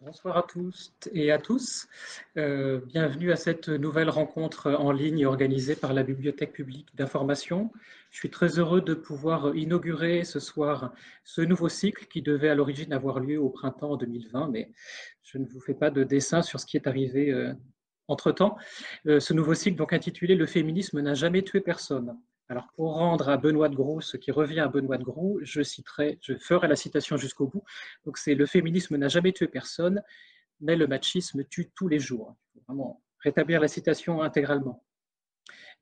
Bonsoir à tous et à tous. Euh, bienvenue à cette nouvelle rencontre en ligne organisée par la Bibliothèque publique d'information. Je suis très heureux de pouvoir inaugurer ce soir ce nouveau cycle qui devait à l'origine avoir lieu au printemps 2020, mais je ne vous fais pas de dessin sur ce qui est arrivé euh, entre-temps. Euh, ce nouveau cycle donc intitulé « Le féminisme n'a jamais tué personne ». Alors, pour rendre à Benoît de Groux ce qui revient à Benoît de Groux, je ferai la citation jusqu'au bout. Donc, c'est le féminisme n'a jamais tué personne, mais le machisme tue tous les jours. Il faut vraiment rétablir la citation intégralement.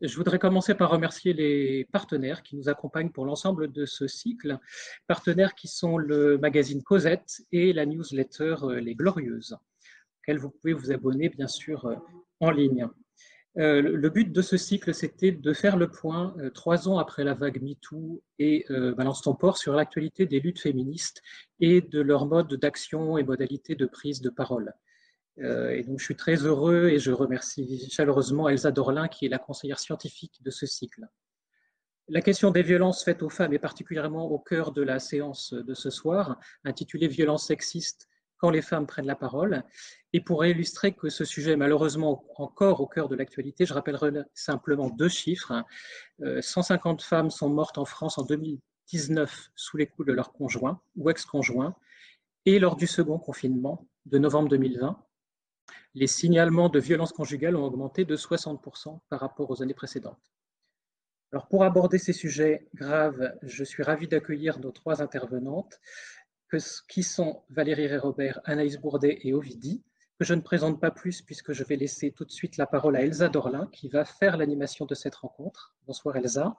Je voudrais commencer par remercier les partenaires qui nous accompagnent pour l'ensemble de ce cycle, partenaires qui sont le magazine Cosette et la newsletter Les Glorieuses, auxquelles vous pouvez vous abonner bien sûr en ligne. Euh, le but de ce cycle, c'était de faire le point, euh, trois ans après la vague MeToo et euh, Balance ton port, sur l'actualité des luttes féministes et de leur mode d'action et modalités de prise de parole. et donc, je suis très heureux et je remercie chaleureusement Elsa Dorlin, qui est la conseillère scientifique de ce cycle. La question des violences faites aux femmes est particulièrement au cœur de la séance de ce soir, intitulée Violences sexistes quand les femmes prennent la parole. Et pour illustrer que ce sujet est malheureusement encore au cœur de l'actualité, je rappellerai simplement deux chiffres. 150 euh, femmes sont mortes en France en 2019 sous les coups de leur conjoint ou ex-conjoint. Et lors du second confinement de novembre 2020, les signalements de violences conjugales ont augmenté de 60% par rapport aux années précédentes. Alors pour aborder ces sujets graves, je suis ravi d'accueillir nos trois intervenantes qui sont Valérie Robert, Anaïs Bourdet et Ovidie, que je ne présente pas plus puisque je vais laisser tout de suite la parole à Elsa Dorlin qui va faire l'animation de cette rencontre. Bonsoir Elsa.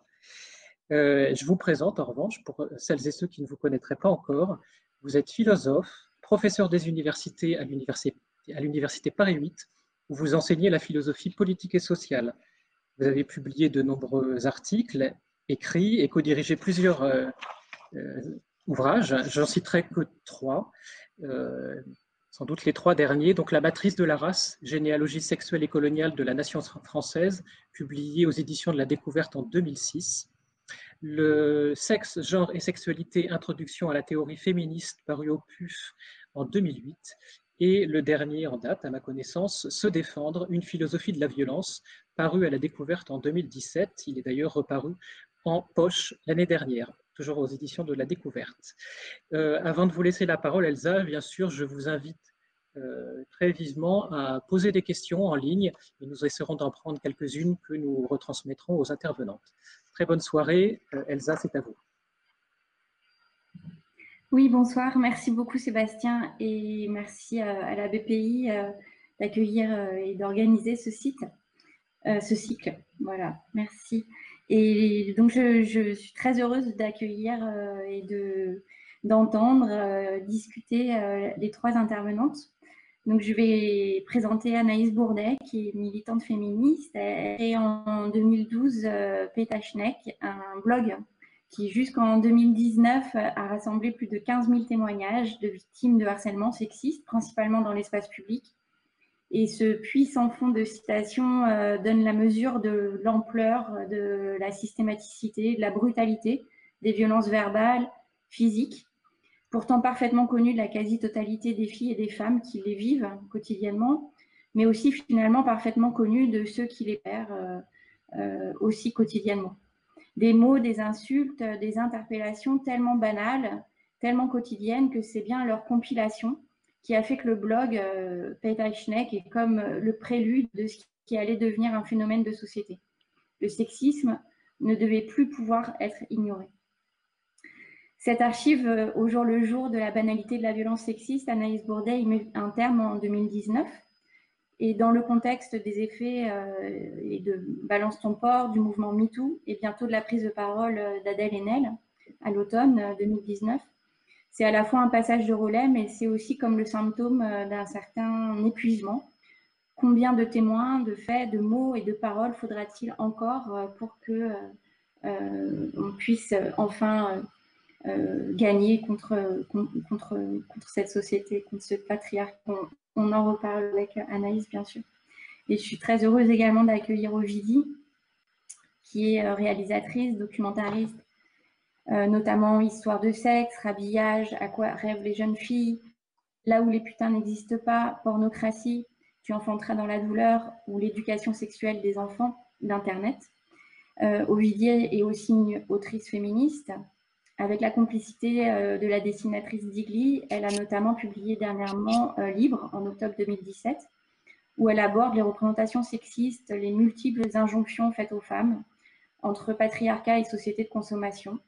Euh, je vous présente en revanche, pour celles et ceux qui ne vous connaîtraient pas encore, vous êtes philosophe, professeur des universités à l'université Paris 8, où vous enseignez la philosophie politique et sociale. Vous avez publié de nombreux articles, écrits et co-dirigé plusieurs euh, euh, ouvrages. J'en citerai que trois, euh, sans doute les trois derniers. Donc, La matrice de la race, généalogie sexuelle et coloniale de la nation française, publié aux éditions de la Découverte en 2006. Le sexe, genre et sexualité, introduction à la théorie féministe, paru au PUF en 2008. Et le dernier en date, à ma connaissance, Se défendre, une philosophie de la violence, paru à la découverte en 2017. Il est d'ailleurs reparu en poche l'année dernière toujours aux éditions de la découverte. Euh, avant de vous laisser la parole, Elsa, bien sûr, je vous invite euh, très vivement à poser des questions en ligne et nous essaierons d'en prendre quelques-unes que nous retransmettrons aux intervenantes. Très bonne soirée. Euh, Elsa, c'est à vous. Oui, bonsoir. Merci beaucoup Sébastien et merci à, la BPI d'accueillir et d'organiser ce site, ce cycle. Voilà, merci. Et donc, je, suis très heureuse d'accueillir euh, et de d'entendre euh, discuter euh, les trois intervenantes. Donc, je vais présenter Anaïs Bourdet, qui est militante féministe. Et en 2012 euh, Petachnek, un blog qui, jusqu'en 2019, a rassemblé plus de 15 000 témoignages de victimes de harcèlement sexiste, principalement dans l'espace public. Et ce puissant fond de citation euh, donne la mesure de l'ampleur, de la systématicité, de la brutalité des violences verbales, physiques, pourtant parfaitement connues de la quasi-totalité des filles et des femmes qui les vivent quotidiennement, mais aussi finalement parfaitement connues de ceux qui les perdent euh, euh, aussi quotidiennement. Des mots, des insultes, des interpellations tellement banales, tellement quotidiennes que c'est bien leur compilation qui a fait que le blog euh, Schneck est comme euh, le prélude de ce qui allait devenir un phénomène de société. Le sexisme ne devait plus pouvoir être ignoré. Cette archive, euh, au jour le jour de la banalité de la violence sexiste, Anaïs Bourdet met un terme en 2019. Et dans le contexte des effets euh, et de Balance ton port, du mouvement MeToo et bientôt de la prise de parole d'Adèle Haenel à l'automne 2019, c'est à la fois un passage de relais, mais c'est aussi comme le symptôme euh, d'un certain épuisement. Combien de témoins, de faits, de mots et de paroles faudra-t-il encore euh, pour que euh, on puisse enfin gagner contre, contre, contre cette société, contre ce patriarcat on, en reparle avec Anaïs, bien sûr. Et je suis très heureuse également d'accueillir Ovidie, qui est réalisatrice, documentariste notamment Histoire de sexe, Rhabillage, À quoi rêvent les jeunes filles, Là où les putains n'existent pas, pornocratie, tu enfanteras dans la douleur, ou l'éducation sexuelle des enfants d'Internet. Euh, Ovidier est aussi une autrice féministe. Avec la complicité euh, de la dessinatrice Digli, elle a notamment publié dernièrement euh, Libre en octobre 2017, où elle aborde les représentations sexistes, les multiples injonctions faites aux femmes entre patriarcat et société de consommation,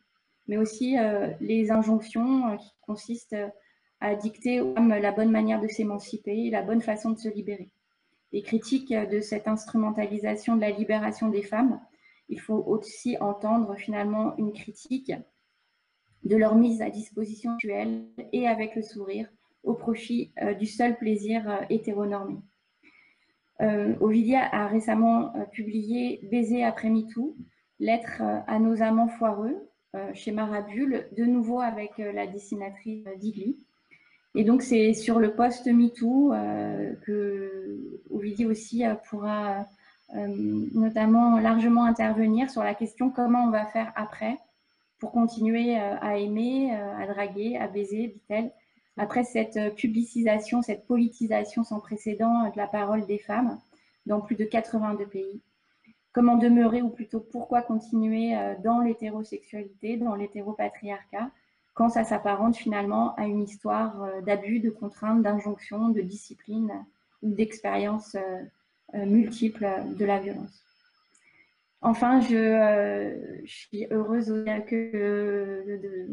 mais aussi les injonctions qui consistent à dicter aux femmes la bonne manière de s'émanciper, la bonne façon de se libérer. Les critiques de cette instrumentalisation de la libération des femmes, il faut aussi entendre finalement une critique de leur mise à disposition actuelle et avec le sourire au profit euh, du seul plaisir euh, hétéronormé. Euh, Ovidia a récemment publié Baiser après MeToo, lettre à nos amants foireux chez Marabule, de nouveau avec la dessinatrice Digli. Et donc, c'est sur le post MeToo euh, que Ovidier aussi euh, pourra euh, notamment largement intervenir sur la question comment on va faire après pour continuer à aimer, à draguer, à baiser, dit-elle, après cette publicisation, cette politisation sans précédent de la parole des femmes dans plus de 82 pays. Comment demeurer, ou plutôt pourquoi continuer dans l'hétérosexualité, dans l'hétéropatriarcat, quand ça s'apparente finalement à une histoire euh, d'abus, de contraintes, d'injonctions, de discipline ou d'expériences euh, euh, multiples de la violence. Enfin, je, suis heureuse que,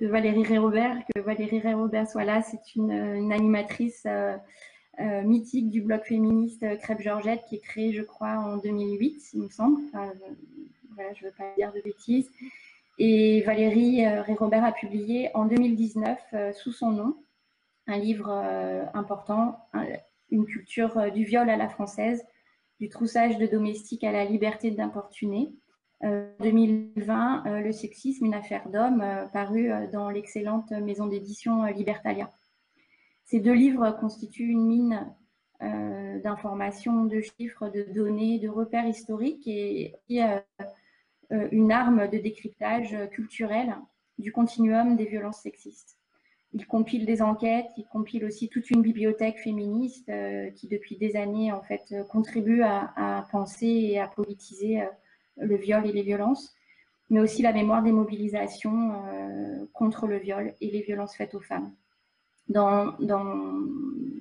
Valérie Ré-Robert, que Valérie Ré-Robert soit là. C'est une, animatrice mythique du blog féministe Crêpe Georgette qui est créée, je crois, en 2008, il me semble. je ne veux pas dire de bêtises. Et Valérie euh, Ré-Robert a publié en 2019, euh, sous son nom, un livre euh, important, Une culture du viol à la française, du troussage de domestiques à la liberté d'importuner. En 2020, Le sexisme, une affaire d'homme, paru dans l'excellente maison d'édition Libertalia. Ces deux livres constituent une mine d'informations, de chiffres, de données, de repères historiques et euh, une arme de décryptage culturel du continuum des violences sexistes. Il compile des enquêtes, il compile aussi toute une bibliothèque féministe euh, qui, depuis des années, en fait, contribue à, penser et à politiser euh, le viol et les violences, mais aussi la mémoire des mobilisations contre le viol et les violences faites aux femmes. Dans, dans,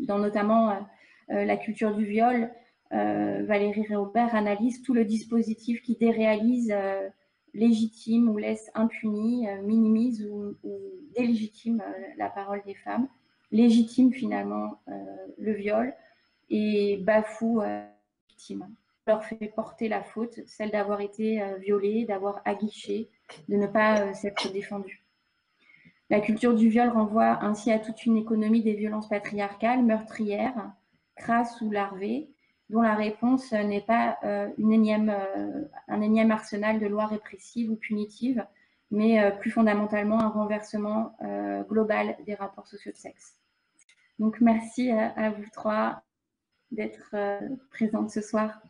notamment la culture du viol, euh, Valérie Réaubert analyse tout le dispositif qui déréalise, euh, légitime ou laisse impuni, euh, minimise ou, délégitime la parole des femmes, légitime finalement le viol et bafoue les victimes leur fait porter la faute, celle d'avoir été violée, d'avoir aguiché, de ne pas s'être défendue. La culture du viol renvoie ainsi à toute une économie des violences patriarcales, meurtrières, crasses ou larvées, dont la réponse n'est pas euh, euh, un énième arsenal de lois répressives ou punitives, mais euh, plus fondamentalement un renversement global des rapports sociaux de sexe. Donc merci à, vous trois d'être présentes ce soir.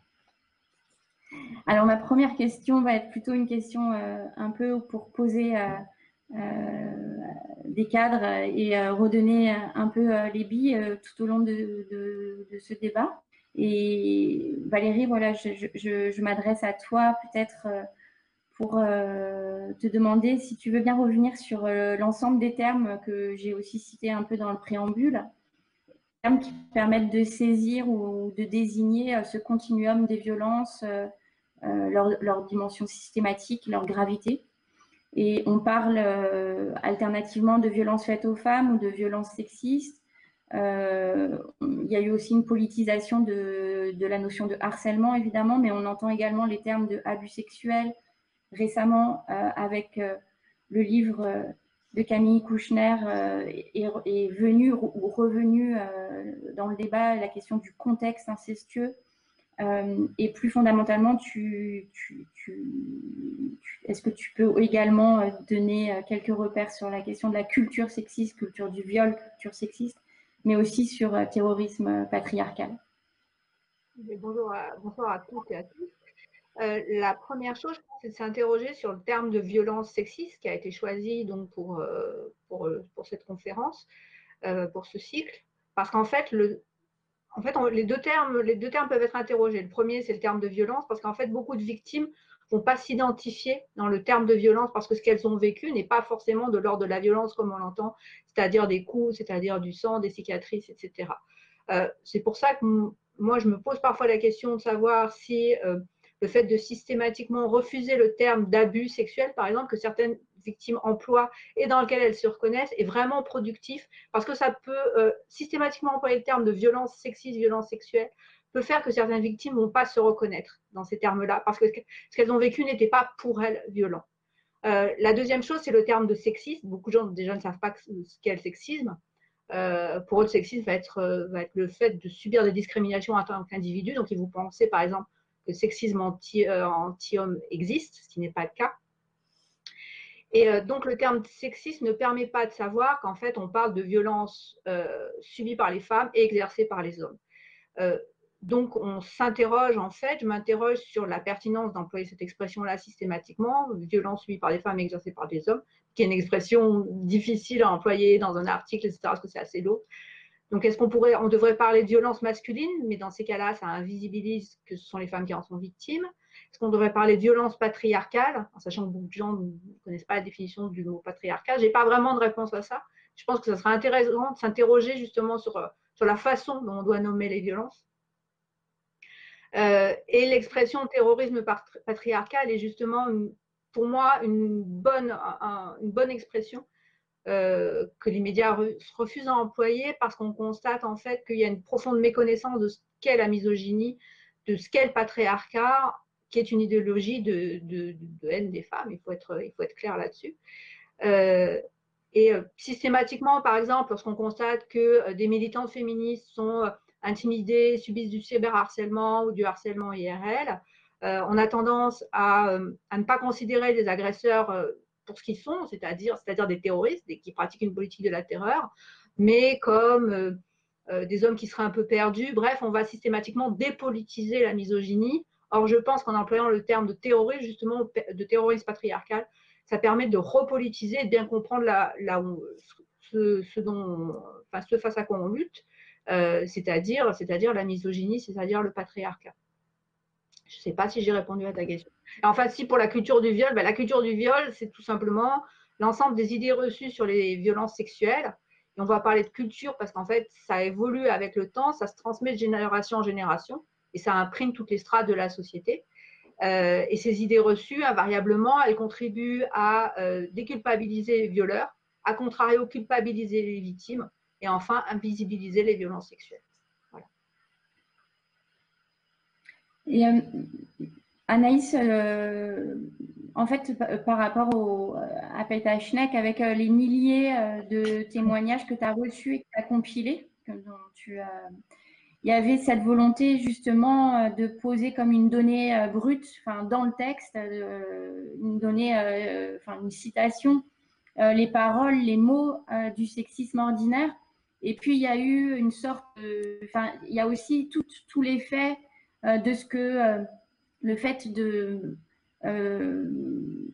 Alors ma première question va être plutôt une question un peu pour poser des cadres et redonner un peu les billes tout au long de ce débat. Et Valérie, voilà, je, m'adresse à toi peut-être euh, pour euh, te demander si tu veux bien revenir sur euh, l'ensemble des termes que j'ai aussi cités un peu dans le préambule, termes qui permettent de saisir ou de désigner ce continuum des violences, leur, leur, dimension systématique, leur gravité. Et on parle alternativement de violences faites aux femmes ou de violences sexistes, euh, il y a eu aussi une politisation de, la notion de harcèlement, évidemment, mais on entend également les termes de abus sexuel. Récemment, euh, avec euh, le livre de Camille Kouchner, est, venu ou revenu dans le débat la question du contexte incestueux. Et plus fondamentalement, est-ce que tu peux également donner quelques repères sur la question de la culture sexiste, culture du viol, culture sexiste mais aussi sur euh, terrorisme patriarcal? Bonjour à, bonsoir à toutes et à tous. Euh, la première chose, c'est de s'interroger sur le terme de violence sexiste qui a été choisi donc pour, euh, pour, pour cette conférence. pour ce cycle, parce qu'en fait, le, en fait les, deux termes, les deux termes peuvent être interrogés. Le premier, c'est le terme de violence, parce qu'en fait, beaucoup de victimes ne vont pas s'identifier dans le terme de violence parce que ce qu'elles ont vécu n'est pas forcément de l'ordre de la violence comme on l'entend, c'est-à-dire des coups, c'est-à-dire du sang, des cicatrices, etc. Euh, c'est pour ça que moi, je me pose parfois la question de savoir si euh, le fait de systématiquement refuser le terme d'abus sexuel, par exemple, que certaines victimes emploient et dans lequel elles se reconnaissent, est vraiment productif, parce que ça peut euh, systématiquement employer le terme de violence sexiste, violence sexuelle, peut faire que certaines victimes ne vont pas se reconnaître dans ces termes-là, parce que ce qu'elles ont vécu n'était pas pour elles violent. la deuxième chose, c'est le terme de sexisme. Beaucoup de gens déjà ne savent pas ce qu'est le sexisme. Euh, pour eux, le sexisme va être, euh, le fait de subir des discriminations en tant qu'individu. Donc, ils vont penser, par exemple, que le sexisme euh, anti-homme existe, ce qui n'est pas le cas. Et donc, le terme sexisme ne permet pas de savoir qu'en fait, on parle de violences subies par les femmes et exercées par les hommes. donc, on s'interroge, en fait, je m'interroge sur la pertinence d'employer cette expression-là systématiquement, violence subie par les femmes et exercée par des hommes, qui est une expression difficile à employer dans un article, etc., parce que c'est assez lourd. Donc, est-ce qu'on pourrait, on devrait parler de violence masculine, mais dans ces cas-là, ça invisibilise que ce sont les femmes qui en sont victimes. Est-ce qu'on devrait parler de violence patriarcale, en sachant que beaucoup de gens ne connaissent pas la définition du mot patriarcal? Je n'ai pas vraiment de réponse à ça. Je pense que ce serait intéressant de s'interroger justement sur, sur la façon dont on doit nommer les violences. Euh, et l'expression terrorisme patriarcal est justement pour moi une bonne, une bonne expression euh, que les médias refusent à employer parce qu'on constate en fait qu'il y a une profonde méconnaissance de ce qu'est la misogynie, de ce qu'est le patriarcat, qui est une idéologie de, de, haine des femmes. Il faut être, il faut être clair là-dessus. Euh, et euh, systématiquement, par exemple, lorsqu'on constate que des militantes féministes sont intimidées, subissent du cyberharcèlement ou du harcèlement IRL, euh, on a tendance euh, à, ne pas considérer les agresseurs euh, pour ce qu'ils sont, c'est-à-dire c'est-à-dire des terroristes qui pratiquent une politique de la terreur, mais comme des hommes qui seraient un peu perdus. Bref, on va systématiquement dépolitiser la misogynie. Or, je pense qu'en employant le terme de terrorisme, justement, de terrorisme patriarcal, ça permet de repolitiser et de bien comprendre ce, enfin, face à quoi on lutte, c'est-à-dire, c'est-à-dire la misogynie, c'est-à-dire le patriarcat. Je ne sais pas si j'ai répondu à ta question. En fait, si pour la culture du viol, ben, la culture du viol, c'est tout simplement l'ensemble des idées reçues sur les violences sexuelles. Et on va parler de culture parce qu'en fait, ça évolue avec le temps, ça se transmet de génération en génération et ça imprime toutes les strates de la société. Euh, et ces idées reçues, invariablement, elles contribuent à euh, déculpabiliser les violeurs, à contrario, culpabiliser les victimes et enfin invisibiliser les violences sexuelles. Et, euh, Anaïs, en fait, par rapport à Peta Schneck, avec les milliers de témoignages que tu as reçus et que tu as compilés, tu, il y avait cette volonté justement de poser comme une donnée brute, enfin, dans le texte, une donnée, enfin, une citation, les paroles, les mots du sexisme ordinaire. Et puis, il y a eu une sorte, enfin, il y a aussi les faits euh, de ce que euh, le fait de euh,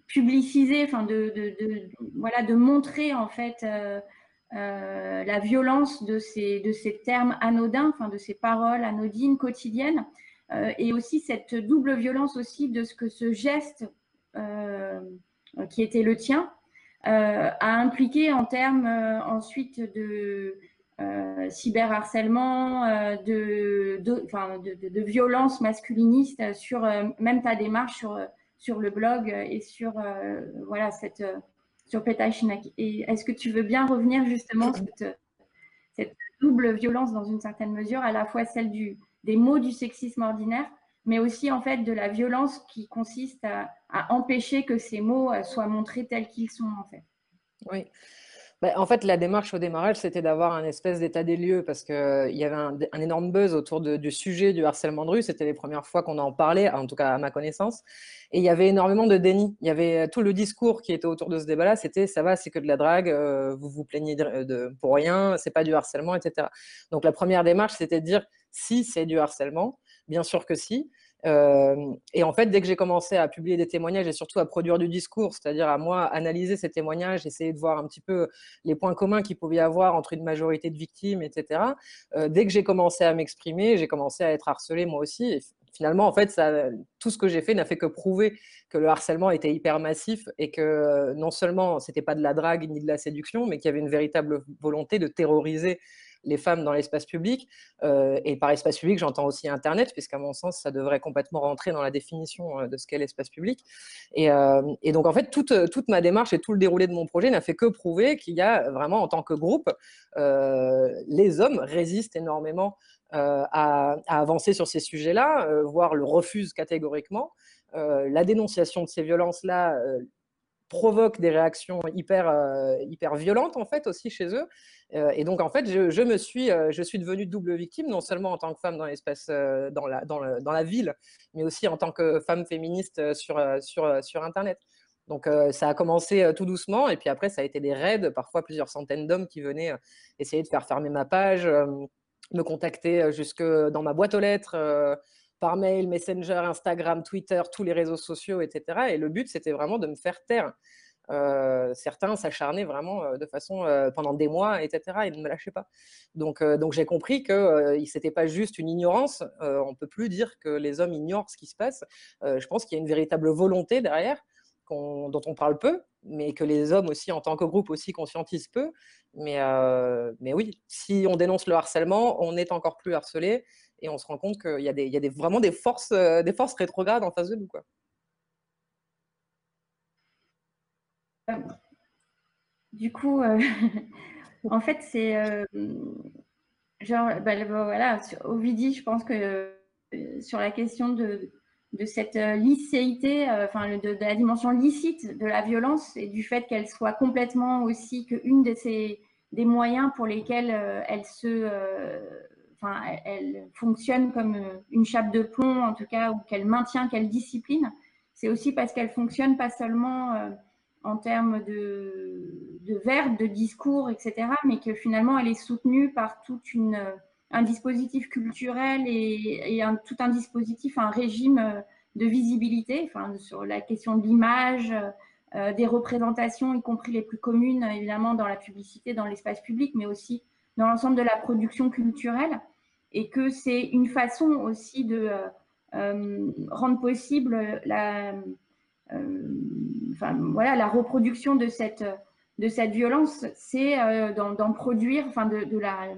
publiciser, enfin de, voilà, de montrer en fait la violence de ces, de ces termes anodins, enfin de ces paroles anodines quotidiennes, et aussi cette double violence aussi de ce que ce geste qui était le tien a impliqué en termes ensuite de euh, cyberharcèlement, euh, de, de, de, violence masculiniste sur euh, même ta démarche sur, sur le blog et sur voilà cette sur Et est-ce que tu veux bien revenir justement sur cette, cette, double violence dans une certaine mesure, à la fois celle du, des mots du sexisme ordinaire, mais aussi en fait de la violence qui consiste à, à empêcher que ces mots soient montrés tels qu'ils sont en fait? Oui. Bah, en fait, la démarche au démarrage, c'était d'avoir un espèce d'état des lieux parce qu'il euh, y avait un, énorme buzz autour du sujet du harcèlement de rue. C'était les premières fois qu'on en parlait, en tout cas à ma connaissance. Et il y avait énormément de déni. Il y avait euh, tout le discours qui était autour de ce débat-là. C'était ça va, c'est que de la drague, euh, vous vous plaignez de, pour rien, c'est pas du harcèlement, etc. Donc la première démarche, c'était de dire si c'est du harcèlement, bien sûr que si. Et en fait, dès que j'ai commencé à publier des témoignages et surtout à produire du discours, c'est-à-dire à moi analyser ces témoignages, essayer de voir un petit peu les points communs qu'il pouvait y avoir entre une majorité de victimes, etc. dès que j'ai commencé à m'exprimer, j'ai commencé à être harcelée moi aussi finalement, en fait, tout ce que j'ai fait n'a fait que prouver que le harcèlement était hyper massif et que euh, non seulement c'était pas de la drague ni de la séduction, mais qu'il y avait une véritable volonté de terroriser les femmes dans l'espace public. Euh, et par espace public, j'entends aussi Internet, puisqu'à mon sens, ça devrait complètement rentrer dans la définition euh, de ce qu'est l'espace public. Et, et, donc, en fait, toute, toute, ma démarche et tout le déroulé de mon projet n'a fait que prouver qu'il y a vraiment, en tant que groupe, les hommes résistent énormément euh, à, avancer sur ces sujets-là, euh, voire le refuse catégoriquement. Euh, la dénonciation de ces violences-là provoque des réactions hyper, hyper violentes en fait aussi chez eux. et donc en fait, je, me suis, je suis devenue double victime, non seulement en tant que femme dans l'espace, dans, la, dans, la ville, mais aussi en tant que femme féministe sur, sur, sur Internet. Donc ça a commencé tout doucement, et puis après ça a été des raids, parfois plusieurs centaines d'hommes qui venaient essayer de faire fermer ma page me contacter euh, jusque dans ma boîte aux lettres, euh, par mail, Messenger, Instagram, Twitter, tous les réseaux sociaux, etc. Et le but, c'était vraiment de me faire taire. Euh, certains s'acharnaient vraiment de façon pendant des mois, etc. et ne me lâchaient pas. Donc, donc j'ai compris que euh, n'était pas juste une ignorance. on peut plus dire que les hommes ignorent ce qui se passe. je pense qu'il y a une véritable volonté derrière dont on parle peu, mais que les hommes aussi, en tant que groupe, aussi conscientisent peu. Mais, euh, mais oui, si on dénonce le harcèlement, on est encore plus harcelé et on se rend compte qu'il y a, des, il y a des, vraiment des forces, euh, des forces rétrogrades en face de nous. Quoi. Du coup, euh, en fait, c'est genre, bah, voilà, Ovidie, je pense que sur la question de, de cette euh, euh, enfin de, la dimension licite de la violence et du fait qu'elle soit complètement aussi qu'une de ces des moyens pour lesquels euh, elle se, enfin elle, fonctionne comme une chape de plomb en tout cas ou qu'elle maintient, qu'elle discipline. C'est aussi parce qu'elle fonctionne pas seulement en termes de, de verbes, de discours, etc., mais que finalement elle est soutenue par toute une un dispositif culturel et, tout un dispositif, un régime euh, de visibilité, sur la question de l'image, euh, des représentations, y compris les plus communes, évidemment, dans la publicité, dans l'espace public, mais aussi dans l'ensemble de la production culturelle, et que c'est une façon aussi de euh, rendre possible la, enfin, voilà, la reproduction de cette, violence, c'est d'en produire, enfin, de, la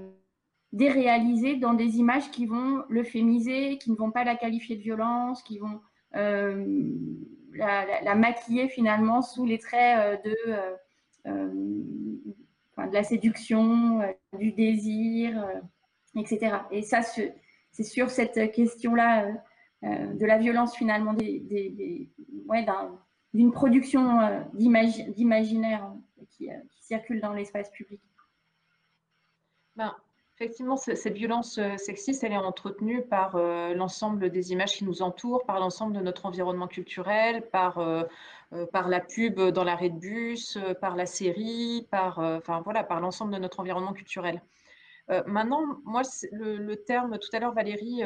déréalisé dans des images qui vont le fémiser, qui ne vont pas la qualifier de violence, qui vont euh, la, maquiller finalement sous les traits euh, de, euh, de la séduction, du désir, etc. Et ça, c'est sur cette question-là de la violence finalement d'une production d'imaginaire qui, qui, circule dans l'espace public. Ben, Effectivement, cette violence euh, sexiste, elle est entretenue par euh, l'ensemble des images qui nous entourent, par l'ensemble de notre environnement culturel, par, euh, par la pub dans l'arrêt de bus, par la série, par, enfin, voilà, par l'ensemble de notre environnement culturel. maintenant, moi, le, terme, tout à l'heure, Valérie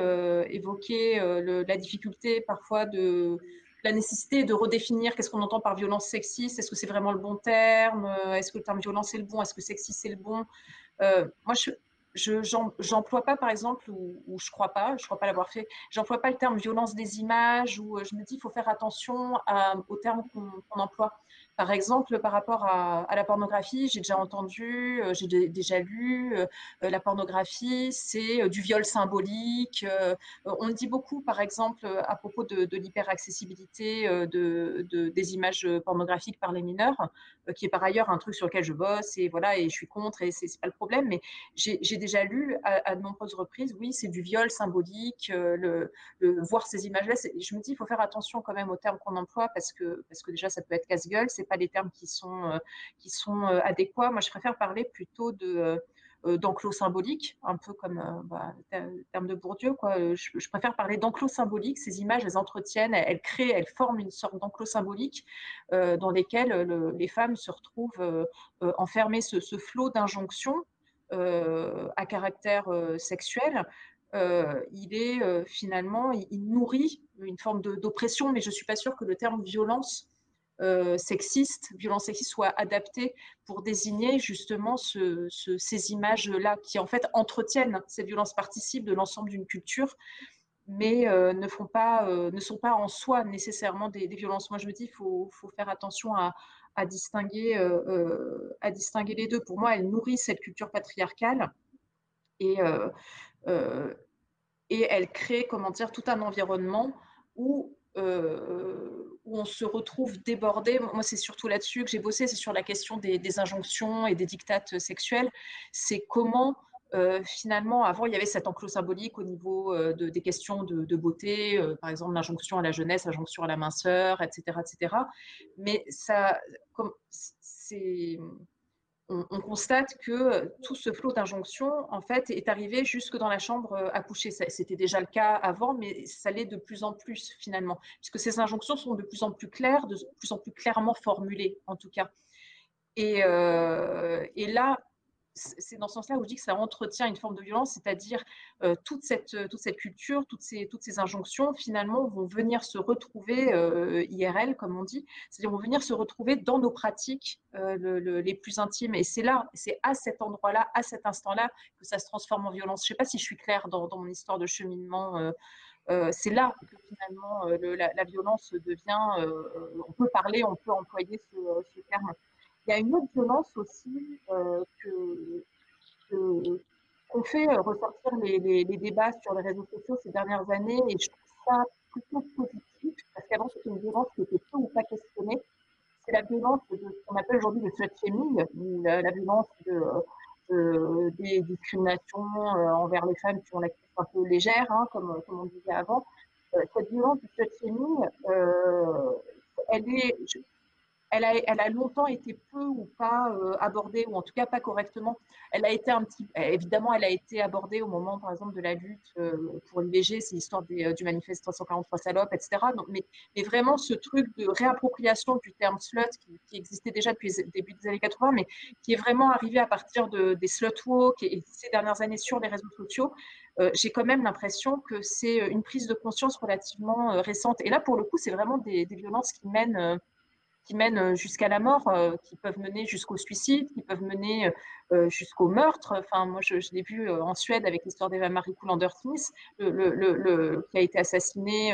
évoquait la difficulté parfois de la nécessité de redéfinir qu'est-ce qu'on entend par violence sexiste, est-ce que c'est vraiment le bon terme, est-ce que le terme violence est le bon, est-ce que sexiste c'est le bon? moi, je, je j'emploie pas, par exemple, ou, ou je crois pas, je crois pas l'avoir fait, j'emploie pas le terme violence des images, ou euh, je me dis il faut faire attention à, au terme qu'on emploie. Par exemple, par rapport à, la pornographie, j'ai déjà entendu, euh, j'ai déjà lu, euh, euh, la pornographie, c'est du viol symbolique. on le dit beaucoup, par exemple, à propos de, l'hyperaccessibilité de, des images pornographiques par les mineurs, qui est par ailleurs un truc sur lequel je bosse et voilà, et je suis contre et c'est pas le problème. Mais j'ai déjà lu à, de nombreuses reprises, oui, c'est du viol symbolique, le, voir ces images-là. Je me dis, il faut faire attention quand même aux termes qu'on emploie parce que, parce que déjà, ça peut être casse-gueule, pas les termes qui sont, euh, qui sont euh, adéquats. Moi, je préfère parler plutôt de euh, d'enclos symbolique, un peu comme bah, le terme de Bourdieu. Quoi. Je, préfère parler d'enclos symbolique. Ces images, elles entretiennent, elles, créent, elles forment une sorte d'enclos symbolique dans lesquels les femmes se retrouvent enfermées, ce, flot d'injonctions à caractère sexuel il est finalement, il, nourrit une forme d'oppression, mais je ne suis pas sûre que le terme violence sexiste, violence sexiste soit adapté pour désigner justement ces images-là qui en fait entretiennent ces violences, participent de l'ensemble d'une culture mais euh, ne, font pas, euh, ne sont pas en soi nécessairement des, violences. Moi, je me dis qu'il faut, faire attention à, à distinguer, euh, à distinguer les deux. Pour moi, elles nourrissent cette culture patriarcale et, et elles créent, comment dire, tout un environnement où, où on se retrouve débordé. Moi, c'est surtout là-dessus que j'ai bossé, c'est sur la question des, injonctions et des dictates sexuels. C'est comment euh, finalement, avant, il y avait cet enclos symbolique au niveau euh, de, des questions de, beauté, euh, par exemple l'injonction à la jeunesse, l'injonction à la minceur, etc., etc. Mais ça, c'est, on, constate que tout ce flot d'injonctions, en fait, est arrivé jusque dans la chambre à coucher. C'était déjà le cas avant, mais ça l'est de plus en plus finalement, puisque ces injonctions sont de plus en plus claires, de plus en plus clairement formulées, en tout cas. Et, et là, c'est dans ce sens-là où je dis que ça entretient une forme de violence, c'est-à-dire euh, toute, cette, toute cette culture, toutes ces, injonctions, finalement, vont venir se retrouver euh, IRL, comme on dit, c'est-à-dire vont venir se retrouver dans nos pratiques euh, les plus intimes. Et c'est là, c'est à cet endroit-là, à cet instant-là, que ça se transforme en violence. Je ne sais pas si je suis claire dans, mon histoire de cheminement. c'est là que finalement la, violence devient, on peut parler, on peut employer ce terme il y a une autre violence aussi euh, que, qu'on fait ressortir les, les, débats sur les réseaux sociaux ces dernières années et je trouve ça plutôt positif parce qu'avant c'était une violence qui était peu ou pas questionnée. C'est la violence de ce qu'on appelle aujourd'hui le slut shaming, la, violence de, des discriminations euh, envers les femmes qui ont la question un peu légère, hein, comme, comme on disait avant. Euh, cette violence du slut shaming, elle est, elle a, longtemps été peu ou pas euh, abordée, ou en tout cas pas correctement. Elle a été un petit, évidemment, elle a été abordée au moment, par exemple, de la lutte euh, pour l'IVG, c'est l'histoire euh, du manifeste 343 salopes, etc. mais, vraiment, ce truc de réappropriation du terme slut qui, existait déjà depuis le début des années 80, mais qui est vraiment arrivé à partir de, des slut walk et, ces dernières années sur les réseaux sociaux, j'ai quand même l'impression que c'est une prise de conscience relativement récente. Et là, pour le coup, c'est vraiment des, violences qui mènent qui mènent euh, jusqu'à la mort, euh, qui peuvent mener jusqu'au suicide, qui peuvent mener euh, jusqu'au meurtre. Enfin, moi, je, l'ai vu en Suède avec l'histoire d'Eva-Marie Kullander-Smith, le, qui a été assassiné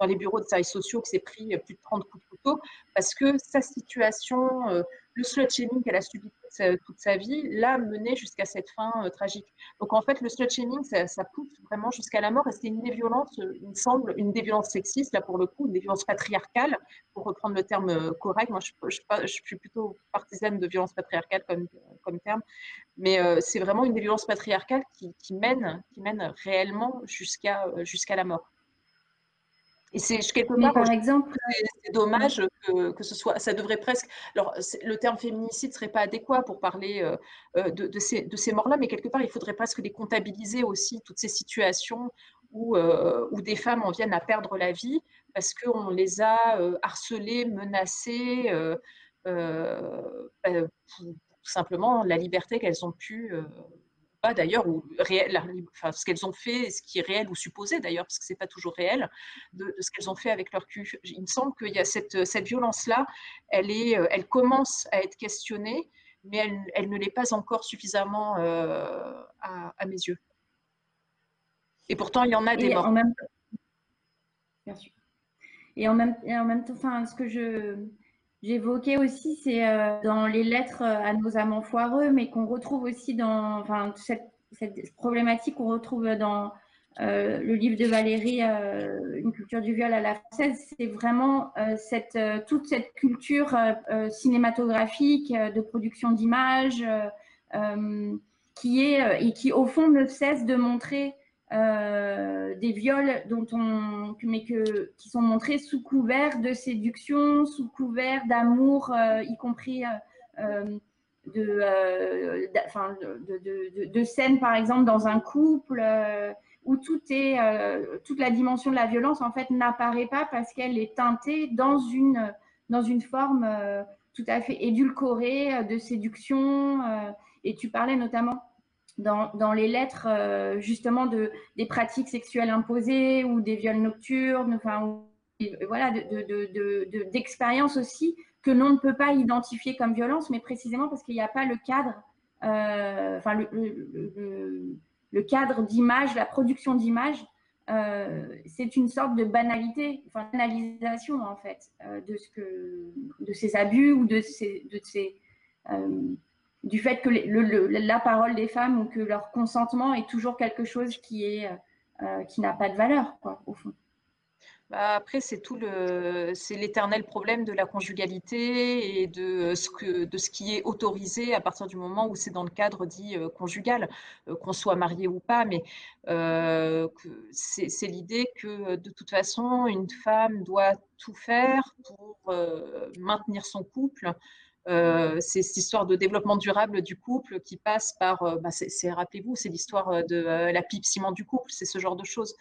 dans les bureaux de services sociaux, qui s'est pris plus de 30 coups de couteau, parce que sa situation, le slut-shaming qu'elle a subi toute sa, vie, l'a mené jusqu'à cette fin euh, tragique. Donc en fait, le slut-shaming, ça, pousse vraiment jusqu'à la mort et c'est une des violences, euh, il me semble, une des violences sexistes, là pour le coup, une des violences patriarcales, pour reprendre le terme euh, correct. Moi, je, suis plutôt partisane de violence patriarcale comme, comme terme, mais c'est vraiment une des violences patriarcales qui, qui, mène, qui mène réellement jusqu'à jusqu'à la mort. Et c'est quelque part, par exemple, c'est dommage que, que, ce soit, ça devrait presque, alors le terme féminicide serait pas adéquat pour parler euh, euh, de, de, ces, de ces morts-là, mais quelque part, il faudrait presque les comptabiliser aussi, toutes ces situations où, euh, où des femmes en viennent à perdre la vie parce qu'on les a harcelées, menacées, bah, tout simplement la liberté qu'elles ont pu d'ailleurs, ou réel, enfin, ce qu'elles ont fait, ce qui est réel ou supposé d'ailleurs, parce que c'est pas toujours réel, de, ce qu'elles ont fait avec leur cul. Il me semble qu'il y a cette, cette violence-là, elle, est, euh, elle commence à être questionnée, mais elle, elle ne l'est pas encore suffisamment euh, à, mes yeux. Et pourtant, il y en a des morts. même... Bien sûr. Et en même, et en même temps, enfin, ce que je J'évoquais aussi, c'est euh, dans les lettres euh, à nos amants foireux, mais qu'on retrouve aussi dans enfin, cette, problématique qu'on retrouve dans euh, le livre de Valérie, Une culture du viol à la française. C'est vraiment cette, toute cette culture cinématographique de production d'images qui est et qui, au fond, ne cesse de montrer euh, des viols dont on, mais que, qui sont montrés sous couvert de séduction, sous couvert d'amour, euh, y compris euh, de, de, de, scènes, par exemple, dans un couple, où tout est, toute la dimension de la violence, en fait, n'apparaît pas parce qu'elle est teintée dans une, dans une forme tout à fait édulcorée de séduction. et tu parlais notamment dans, les lettres justement de, des pratiques sexuelles imposées ou des viols nocturnes, enfin, voilà, d'expériences de, aussi que l'on ne peut pas identifier comme violence, mais précisément parce qu'il n'y a pas le cadre, enfin le, cadre d'image, la production d'image euh, c'est une sorte de banalité, enfin en fait euh, de ce que, de ces abus ou de ces, euh, du fait que la parole des femmes ou que leur consentement est toujours quelque chose qui est qui n'a pas de valeur quoi au fond. Bah, après, c'est tout le, c'est l'éternel problème de la conjugalité et de ce que, de ce qui est autorisé à partir du moment où c'est dans le cadre dit euh, conjugal, euh, qu'on soit marié ou pas. Mais euh, c'est, l'idée que de toute façon, une femme doit tout faire pour maintenir son couple. C'est cette histoire de développement durable du couple qui passe par, bah, c'est, rappelez-vous, c'est l'histoire de la pipe ciment du couple, c'est ce genre de choses.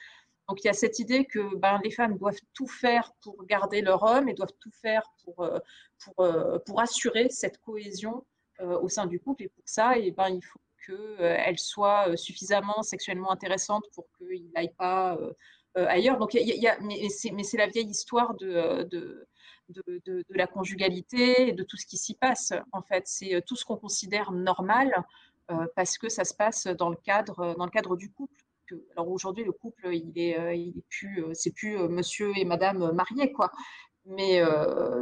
Donc il y a cette idée que ben, les femmes doivent tout faire pour garder leur homme et doivent tout faire pour, euh, pour, euh, pour assurer cette cohésion euh, au sein du couple. Et pour ça, et eh ben, il faut qu'elle soit suffisamment sexuellement intéressante pour qu'il n'aille pas ailleurs. Donc, il y a, mais c'est la vieille histoire de de, la conjugalité et de tout ce qui s'y passe. En fait, c'est tout ce qu'on considère normal parce que ça se passe dans le cadre, dans le cadre du couple alors aujourd'hui le couple il est, euh, il est plus, euh, c'est plus euh, monsieur et madame mariés quoi. Mais,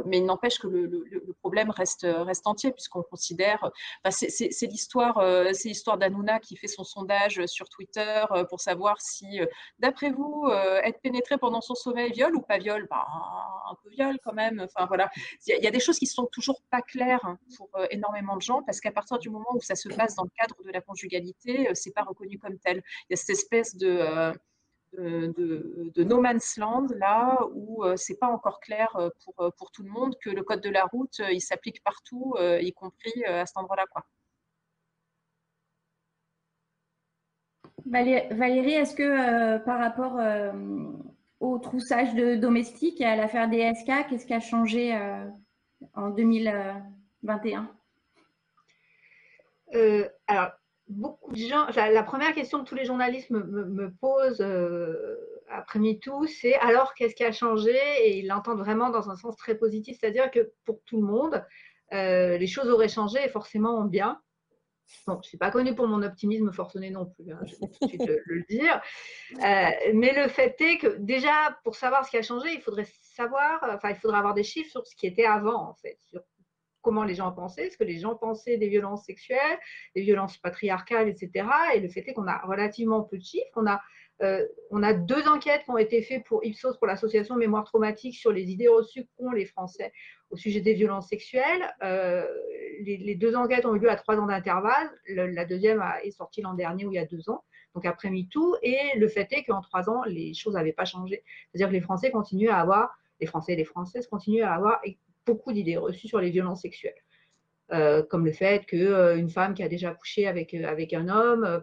mais il n'empêche que le, problème reste, entier puisqu'on considère. c'est l'histoire c'est l'histoire d'Anouna qui fait son sondage sur Twitter pour savoir si, d'après vous, être pénétré pendant son sommeil viol ou pas viol bah, Un peu viol quand même. Enfin voilà, il y, a des choses qui sont toujours pas claires pour énormément de gens parce qu'à partir du moment où ça se passe dans le cadre de la conjugalité, c'est pas reconnu comme tel. Il y a cette espèce de de, no man's land, là où euh, c'est pas encore clair euh, pour, euh, pour tout le monde que le code de la route, il s'applique partout, y compris à cet endroit-là. Quoi. Valérie, est-ce que par rapport au troussage de domestiques et à l'affaire DSK, qu'est-ce qui a changé en 2021 Alors, beaucoup de gens, la première question que tous les journalistes me, posent euh, après MeToo, c'est alors qu'est-ce qui a changé? Et ils l'entendent vraiment dans un sens très positif, c'est-à-dire que pour tout le monde, euh, les choses auraient changé et forcément en bien. Bon, je ne suis pas connue pour mon optimisme forcené non plus, hein, je vais tout de suite le, dire. Euh, mais le fait est que déjà, pour savoir ce qui a changé, il faudrait savoir, enfin, il faudrait avoir des chiffres sur ce qui était avant, en fait, sur comment les gens pensaient, ce que les gens pensaient des violences sexuelles, des violences patriarcales, etc. Et le fait est qu'on a relativement peu de chiffres. On a, euh, a deux enquêtes qui ont été faites pour Ipsos, pour l'association Mémoire Traumatique, sur les idées reçues qu'ont les Français au sujet des violences sexuelles. Euh, les, deux enquêtes ont eu lieu à trois ans d'intervalle. La deuxième est sortie l'an dernier ou il y a deux ans, donc après MeToo. Et le fait est qu'en trois ans, les choses n'avaient pas changé. C'est-à-dire que les Français continuent à avoir, les Français et les Françaises continuent à avoir beaucoup d'idées reçues sur les violences sexuelles. Euh, comme le fait qu'une euh, femme qui a déjà couché avec, euh, avec un homme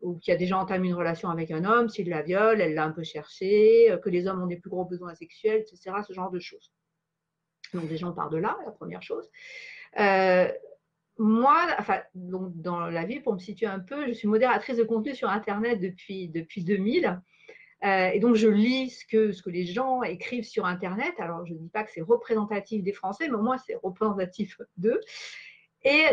ou qui a déjà entamé une relation avec un homme, s'il la viole, elle l'a un peu cherché, que les hommes ont des plus gros besoins sexuels, etc., ce genre de choses. Donc déjà, on part de là, la première chose. moi, donc dans la vie, pour me situer un peu, je suis modératrice de contenu sur Internet depuis, depuis 2000. Euh, et donc, je lis ce que, ce que les gens écrivent sur Internet. Alors, je ne dis pas que c'est représentatif des Français, mais au moins, c'est représentatif d'eux. Et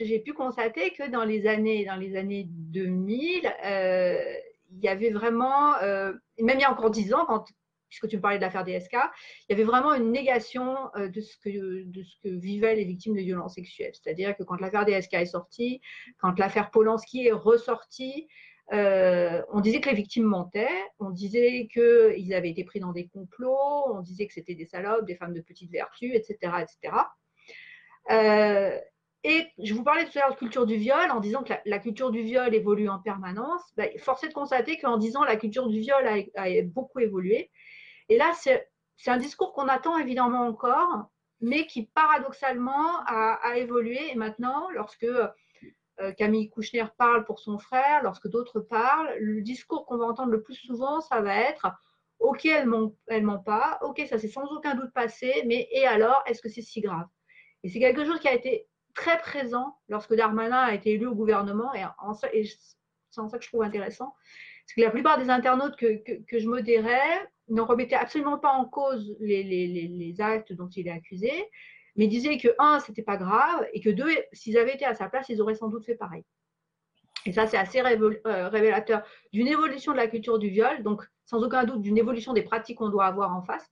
j'ai pu constater que dans les années, dans les années 2000, euh, il y avait vraiment, euh, même il y a encore dix ans, puisque tu me parlais de l'affaire DSK, il y avait vraiment une négation de, ce que, de ce que vivaient les victimes de violences sexuelles. C'est-à-dire que quand l'affaire DSK est sortie, quand l'affaire Polanski est ressortie, euh, on disait que les victimes mentaient, on disait qu'ils avaient été pris dans des complots, on disait que c'était des salopes, des femmes de petite vertu, etc. etc. Euh, et je vous parlais tout à l'heure de culture du viol en disant que la, culture du viol évolue en permanence. Ben, force est de constater qu'en disant la culture du viol a, beaucoup évolué. Et là, c'est un discours qu'on attend évidemment encore, mais qui paradoxalement a, a évolué. Et maintenant, lorsque Camille Kouchner parle pour son frère, lorsque d'autres parlent, le discours qu'on va entendre le plus souvent, ça va être Ok, elle ment pas, ok, ça s'est sans aucun doute passé, mais et alors, est-ce que c'est si grave? Et c'est quelque chose qui a été très présent lorsque Darmanin a été élu au gouvernement, et, c'est en ça que je trouve intéressant, parce que la plupart des internautes que, que, je modérais ne remettaient absolument pas en cause les, les, les, actes dont il est accusé, mais disaient que, un, c'était pas grave, et que deux, s'ils avaient été à sa place, ils auraient sans doute fait pareil. Et ça, c'est assez euh, révélateur d'une évolution de la culture du viol, donc sans aucun doute d'une évolution des pratiques qu'on doit avoir en face.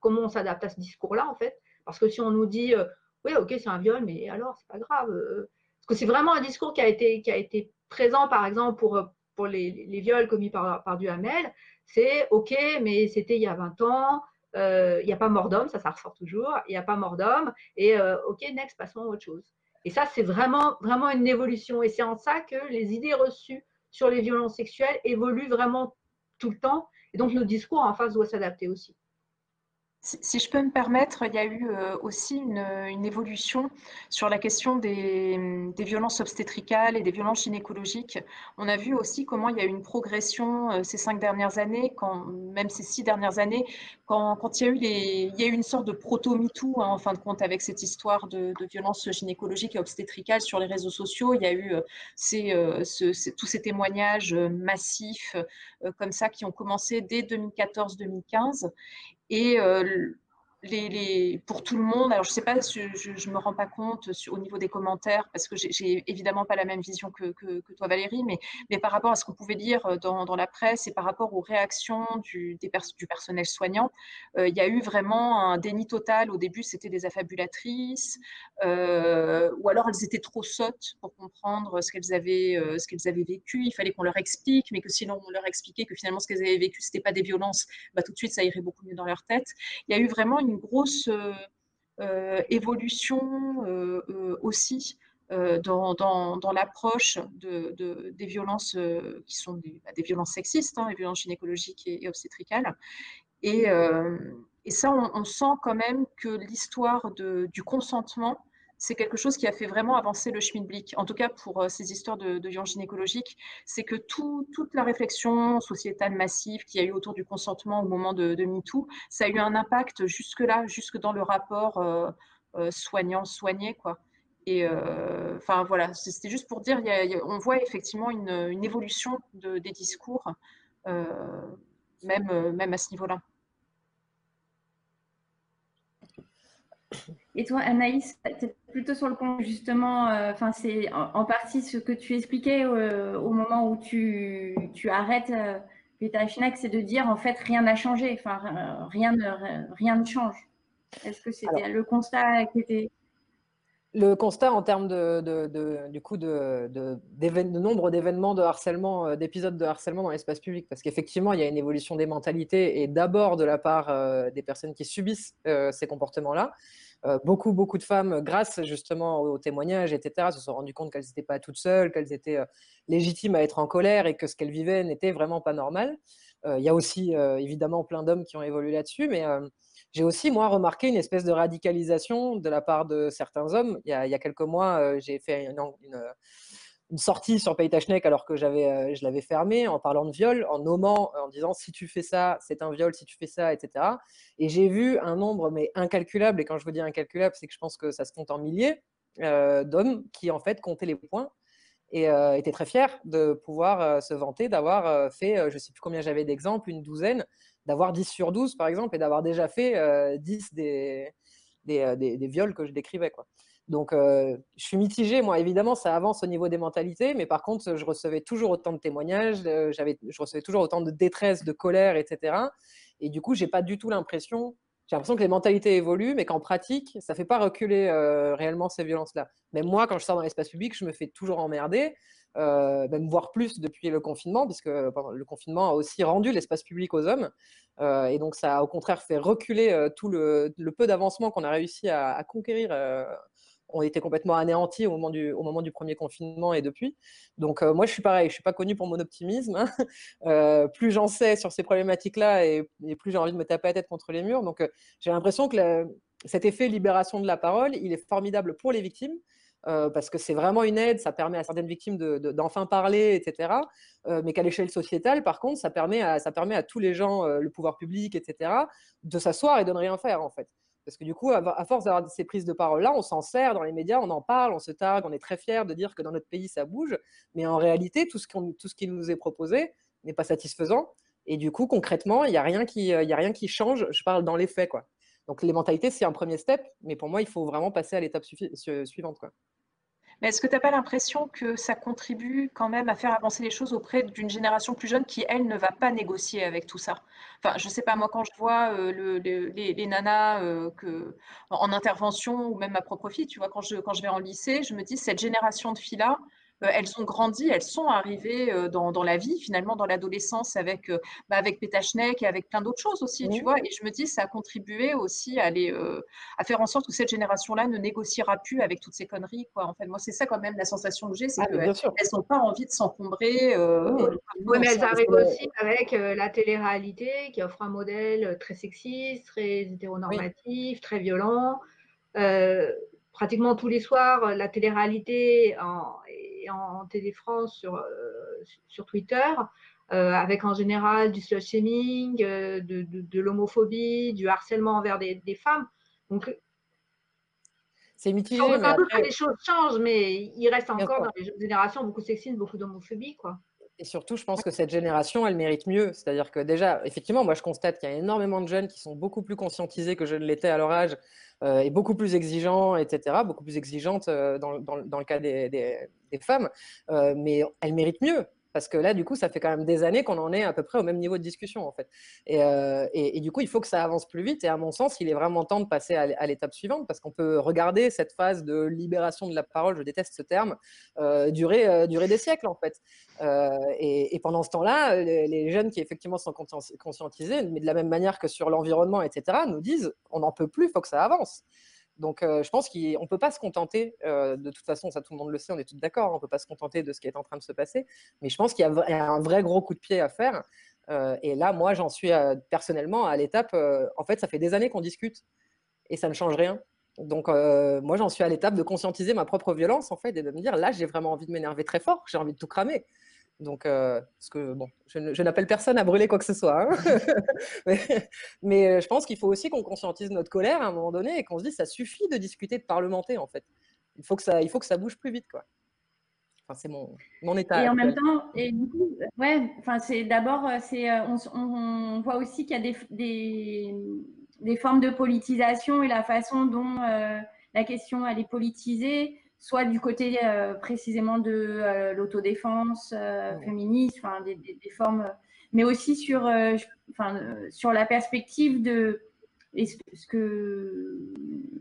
comment on s'adapte à ce discours-là, en fait? Parce que si on nous dit, euh, oui, ok, c'est un viol, mais alors, c'est pas grave. Euh, parce que c'est vraiment un discours qui a été, présent, par exemple, pour, les, viols commis par Duhamel. C'est, ok, mais c'était il y a 20 ans, il n'y a pas mort d'homme, ça, ressort toujours, il n'y a pas mort d'homme, et ok, next, passons à autre chose. Et ça, c'est vraiment, vraiment une évolution. Et c'est en ça que les idées reçues sur les violences sexuelles évoluent vraiment tout le temps. Et donc, nos discours en face doivent s'adapter aussi. Si, je peux me permettre, il y a eu euh, aussi une, évolution sur la question des, violences obstétricales et des violences gynécologiques. On a vu aussi comment il y a eu une progression euh, ces cinq dernières années, quand, même ces six dernières années, quand, il, y a eu une sorte de proto-MeToo, hein, en fin de compte, avec cette histoire de, violences gynécologiques et obstétricales sur les réseaux sociaux. Il y a eu euh, tous ces témoignages massifs comme ça qui ont commencé dès 2014-2015. Et pour tout le monde, alors je ne sais pas, je ne me rends pas compte au niveau des commentaires, parce que j'ai évidemment pas la même vision que, toi Valérie, mais, par rapport à ce qu'on pouvait lire euh, dans, la presse et par rapport aux réactions du, personnel soignant, euh, il y a eu vraiment un déni total. Au début, c'était des affabulatrices, euh, ou alors elles étaient trop sottes pour comprendre ce qu'elles avaient, ce qu'elles avaient vécu. Il fallait qu'on leur explique, mais que sinon on leur expliquait que finalement ce qu'elles avaient vécu, ce n'était pas des violences, bah, tout de suite ça irait beaucoup mieux dans leur tête. Il y a eu vraiment une grosse euh, euh, évolution euh, aussi dans, dans, l'approche de, des violences qui sont des, bah, des violences sexistes, hein, les violences gynécologiques et, obstétricales. Et, et ça, on, on, sent quand même que l'histoire du consentement c'est quelque chose qui a fait vraiment avancer le Schmidblick. En tout cas, pour euh, ces histoires de, de gynécologique, c'est que toute la réflexion sociétale massive qu'il y a eu autour du consentement au moment de, MeToo, ça a eu un impact jusque-là, jusque dans le rapport euh, euh, soignant-soigné, quoi. Et enfin voilà, c'était juste pour dire, on voit effectivement une, évolution des discours, même, même à ce niveau-là. Et toi, Anaïs, tu plutôt sur le compte, justement, euh, enfin, c'est en, partie ce que tu expliquais euh, au moment où tu, tu arrêtes euh, Schneck, c'est de dire en fait rien n'a changé, enfin, rien, ne, rien ne change. Est-ce que c'était le constat qui était. Le constat en termes de, de, du coup de, de nombre d'événements de harcèlement, d'épisodes de harcèlement dans l'espace public, parce qu'effectivement, il y a une évolution des mentalités et d'abord de la part des personnes qui subissent ces comportements-là. Euh, beaucoup, beaucoup de femmes, grâce justement aux témoignages, etc., se sont rendues compte qu'elles n'étaient pas toutes seules, qu'elles étaient euh, légitimes à être en colère et que ce qu'elles vivaient n'était vraiment pas normal. Euh, il y a aussi évidemment plein d'hommes qui ont évolué là-dessus, mais j'ai aussi, moi, remarqué une espèce de radicalisation de la part de certains hommes. Il y a, quelques mois, j'ai fait une une sortie sur Paytachnek alors que j'avais, euh, je l'avais fermé en parlant de viol, en nommant, en disant si tu fais ça, c'est un viol, si tu fais ça, etc. Et j'ai vu un nombre mais incalculable, et quand je vous dis incalculable, c'est que je pense que ça se compte en milliers euh, d'hommes qui en fait comptaient les points et euh, étaient très fiers de pouvoir se vanter d'avoir fait, je ne sais plus combien j'avais d'exemples, une douzaine, d'avoir 10 sur 12 par exemple, et d'avoir déjà fait 10 des, des, des, des, viols que je décrivais. Quoi. Donc, euh, je suis mitigée. Moi, évidemment, ça avance au niveau des mentalités, mais par contre, je recevais toujours autant de témoignages, euh, je recevais toujours autant de détresse, de colère, etc. Et du coup, j'ai pas du tout l'impression, j'ai l'impression que les mentalités évoluent, mais qu'en pratique, ça fait pas reculer euh, réellement ces violences-là. Même moi, quand je sors dans l'espace public, je me fais toujours emmerder, même voire plus depuis le confinement, puisque le confinement a aussi rendu l'espace public aux hommes. et donc, ça a au contraire fait reculer tout le, peu d'avancement qu'on a réussi à conquérir ont été complètement anéantis au moment du, premier confinement et depuis. Donc euh, moi, je suis pareil, je suis pas connu pour mon optimisme. Hein. Euh, plus j'en sais sur ces problématiques-là et, plus j'ai envie de me taper la tête contre les murs. Donc euh, j'ai l'impression que cet effet libération de la parole, il est formidable pour les victimes. parce que c'est vraiment une aide, ça permet à certaines victimes d'enfin de, parler, etc. mais qu'à l'échelle sociétale, par contre, ça permet à tous les gens, le pouvoir public, etc., de s'asseoir et de ne rien faire, en fait Parce que du coup, à force d'avoir ces prises de parole-là, on s'en sert dans les médias, on en parle, on se targue, on est très fier de dire que dans notre pays, ça bouge. Mais en réalité, tout ce, qui nous est proposé n'est pas satisfaisant. Et du coup, concrètement, il n'y a, rien qui, a rien qui change. Je parle dans les faits. Donc, les mentalités, c'est un premier step. Mais pour moi, il faut vraiment passer à l'étape suivante. Mais est-ce que tu n'as pas l'impression que ça contribue quand même à faire avancer les choses auprès d'une génération plus jeune qui, elle, ne va pas négocier avec tout ça? Enfin, je ne sais pas, moi, quand je vois euh, les, nanas euh, en, intervention ou même à propre fille, tu vois, quand je, quand je vais en lycée, je me dis, cette génération de filles-là, elles ont grandi, elles sont arrivées euh, dans, dans la vie, finalement, dans l'adolescence avec, euh, bah, avec Pétachnek et avec plein d'autres choses aussi, tu vois. Et je me dis, ça a contribué aussi à, les, à faire en sorte que cette génération-là ne négociera plus avec toutes ces conneries, quoi. En fait, moi, c'est ça quand même la sensation que j'ai, c'est ah, qu'elles n'ont pas envie de s'encombrer. oui, mais elles arrivent aussi avec la télé-réalité qui offre un modèle très sexiste, très hétéronormatif, très violent. pratiquement tous les soirs, la télé-réalité en, en, Télé-France sur, euh, sur Twitter, euh, avec en général du slut shaming, euh, de, de, l'homophobie, du harcèlement envers des, femmes. Donc, c'est mitigé. On mais que les choses changent, mais il reste encore dans les jeunes générations beaucoup de sexisme, beaucoup d'homophobie. quoi. Et surtout, je pense que cette génération, elle mérite mieux. C'est-à-dire que déjà, effectivement, moi, je constate qu'il y a énormément de jeunes qui sont beaucoup plus conscientisés que je ne l'étais à leur âge euh, et beaucoup plus exigeants, etc., beaucoup plus exigeantes euh, dans, dans, le cas des, femmes. Euh, mais elles méritent mieux. Parce que là, du coup, ça fait quand même des années qu'on en est à peu près au même niveau de discussion, en fait. Et, euh, du coup, il faut que ça avance plus vite. Et à mon sens, il est vraiment temps de passer à, l'étape suivante, parce qu'on peut regarder cette phase de libération de la parole, je déteste ce terme, euh, durer, euh, durer des siècles, en fait. Et, pendant ce temps-là, les, jeunes qui effectivement sont conscientisés, mais de la même manière que sur l'environnement, etc., nous disent, on n'en peut plus, il faut que ça avance. Donc, euh, je pense qu'on ne peut pas se contenter, euh, de toute façon, ça tout le monde le sait, on est tous d'accord, on ne peut pas se contenter de ce qui est en train de se passer, mais je pense qu'il y a un vrai gros coup de pied à faire. Euh, et là, moi, j'en suis personnellement à l'étape, en fait, ça fait des années qu'on discute et ça ne change rien. Donc, moi, j'en suis à l'étape de conscientiser ma propre violence, en fait, et de me dire, là, j'ai vraiment envie de m'énerver très fort, j'ai envie de tout cramer. Donc, euh, parce que bon, je, n'appelle personne à brûler quoi que ce soit. Hein. mais, euh, je pense qu'il faut aussi qu'on conscientise notre colère à un moment donné et qu'on se dise ça suffit de discuter, de parlementer en fait. Il faut que ça, il faut que ça bouge plus vite quoi. Enfin, c'est mon, mon état. Et en même temps, et du coup, ouais, enfin, c'est d'abord, euh, c'est, on, on, voit aussi qu'il y a des, des, des, formes de politisation et la façon dont la question elle est politisée soit du côté euh, précisément de euh, l'autodéfense euh, féministe, enfin, des, formes, mais aussi sur, enfin, sur la perspective de ce que,